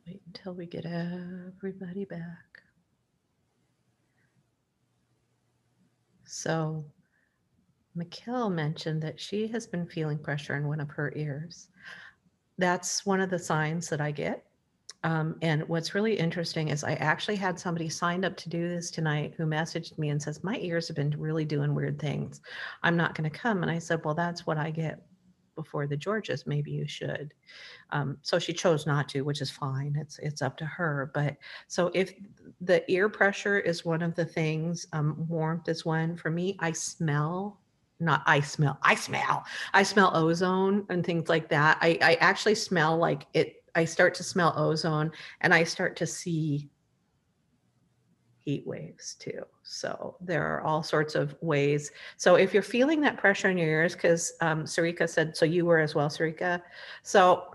Wait until we get everybody back. So, Mikkel mentioned that she has been feeling pressure in one of her ears. That's one of the signs that I get. Um, and what's really interesting is I actually had somebody signed up to do this tonight who messaged me and says, My ears have been really doing weird things. I'm not going to come. And I said, Well, that's what I get before the Georges. Maybe you should. Um, so she chose not to, which is fine. It's it's up to her. But so if the ear pressure is one of the things, um, warmth is one. For me, I smell not I smell, I smell, I smell ozone and things like that. I, I actually smell like it, I start to smell ozone and I start to see heat waves too. So there are all sorts of ways. So if you're feeling that pressure in your ears, because um, Sarika said, so you were as well, Sarika. So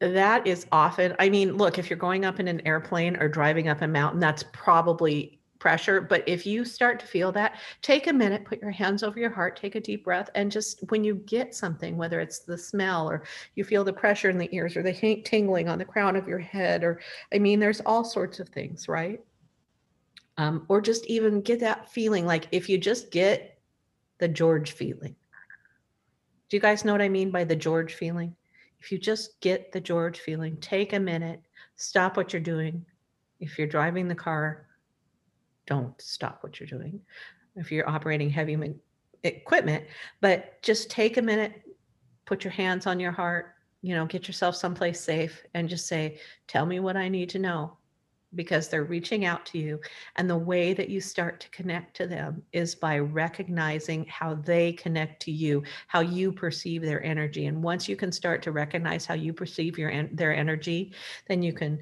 that is often, I mean, look, if you're going up in an airplane or driving up a mountain, that's probably pressure. But if you start to feel that, take a minute, put your hands over your heart, take a deep breath, and just when you get something, whether it's the smell or you feel the pressure in the ears or the tingling on the crown of your head, or I mean, there's all sorts of things, right? Um, or just even get that feeling like if you just get the George feeling. Do you guys know what I mean by the George feeling? If you just get the George feeling, take a minute, stop what you're doing. If you're driving the car, don't stop what you're doing. If you're operating heavy equipment but just take a minute put your hands on your heart you know get yourself someplace safe and just say tell me what i need to know because they're reaching out to you. And the way that you start to connect to them is by recognizing how they connect to you how you perceive their energy. And once you can start to recognize how you perceive your their energy then you can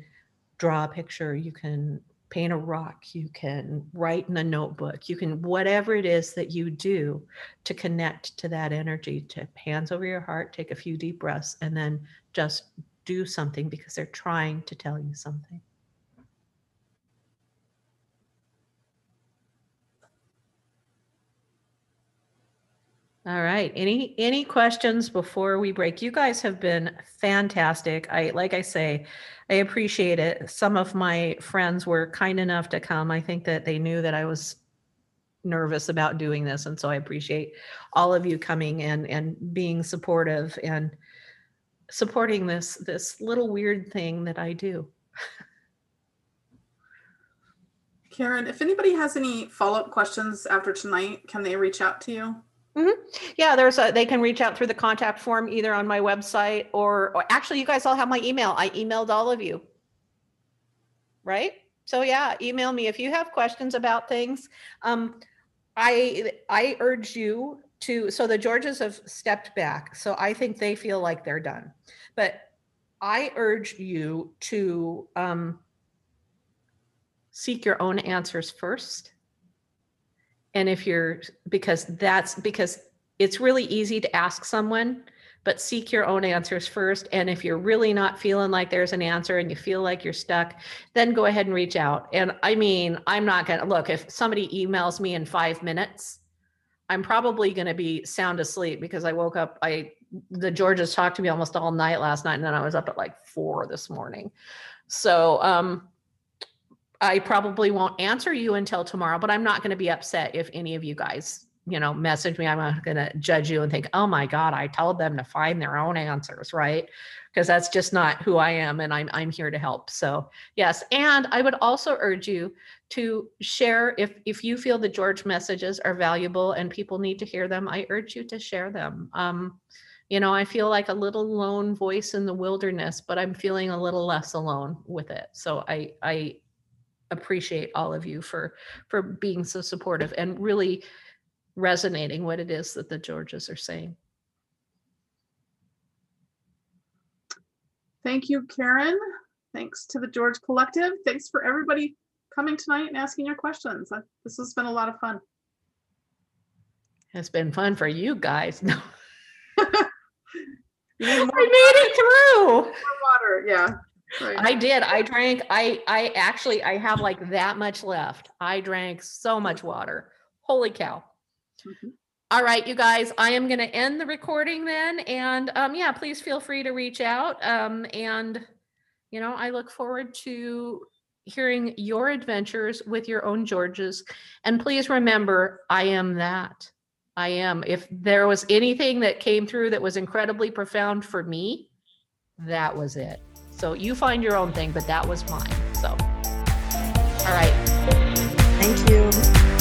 draw a picture you can paint a rock, you can write in a notebook, you can, whatever it is that you do to connect to that energy, to hands over your heart, take a few deep breaths, and then just do something because they're trying to tell you something. All right. Any any questions before we break? You guys have been fantastic. I like I say, I appreciate it. Some of my friends were kind enough to come. I think that they knew that I was nervous about doing this and so I appreciate all of you coming and and being supportive and supporting this this little weird thing that I do. Karen, if anybody has any follow-up questions after tonight, can they reach out to you? Mm-hmm. Yeah, there's a, they can reach out through the contact form either on my website or, or actually you guys all have my email. I emailed all of you. Right? So yeah, email me if you have questions about things. Um, I I urge you to so the Georges have stepped back. So I think they feel like they're done. But I urge you to um, seek your own answers first and if you're because that's because it's really easy to ask someone but seek your own answers first. And if you're really not feeling like there's an answer and you feel like you're stuck then go ahead and reach out. And i mean i'm not going to look if somebody emails me in 5 minutes i'm probably going to be sound asleep because i woke up i the georges talked to me almost all night last night and then i was up at like 4 this morning. So um I probably won't answer you until tomorrow, but I'm not going to be upset if any of you guys, you know, message me. I'm not going to judge you and think, oh my God, I told them to find their own answers, right? Because that's just not who I am, and I'm I'm here to help. So yes, and I would also urge you to share if if you feel the George messages are valuable and people need to hear them. I urge you to share them. Um, you know, I feel like a little lone voice in the wilderness, but I'm feeling a little less alone with it. So I I appreciate all of you for for being so supportive and really resonating what it is that the Georges are saying. Thank you, Karen. Thanks to the George Collective. Thanks for everybody coming tonight and asking your questions. Uh, this has been a lot of fun. It's been fun for you guys. No, I made it through. water. Yeah. Right. I did. I drank. I I actually I have like that much left. I drank so much water. Holy cow. Mhm. All right, you guys, I am going to end the recording then. And um, yeah, please feel free to reach out. Um, and, you know, I look forward to hearing your adventures with your own Georges. And please remember, I am that. I am. If there was anything that came through that was incredibly profound for me, that was it. So you find your own thing, but that was mine. So, all right. Thank you.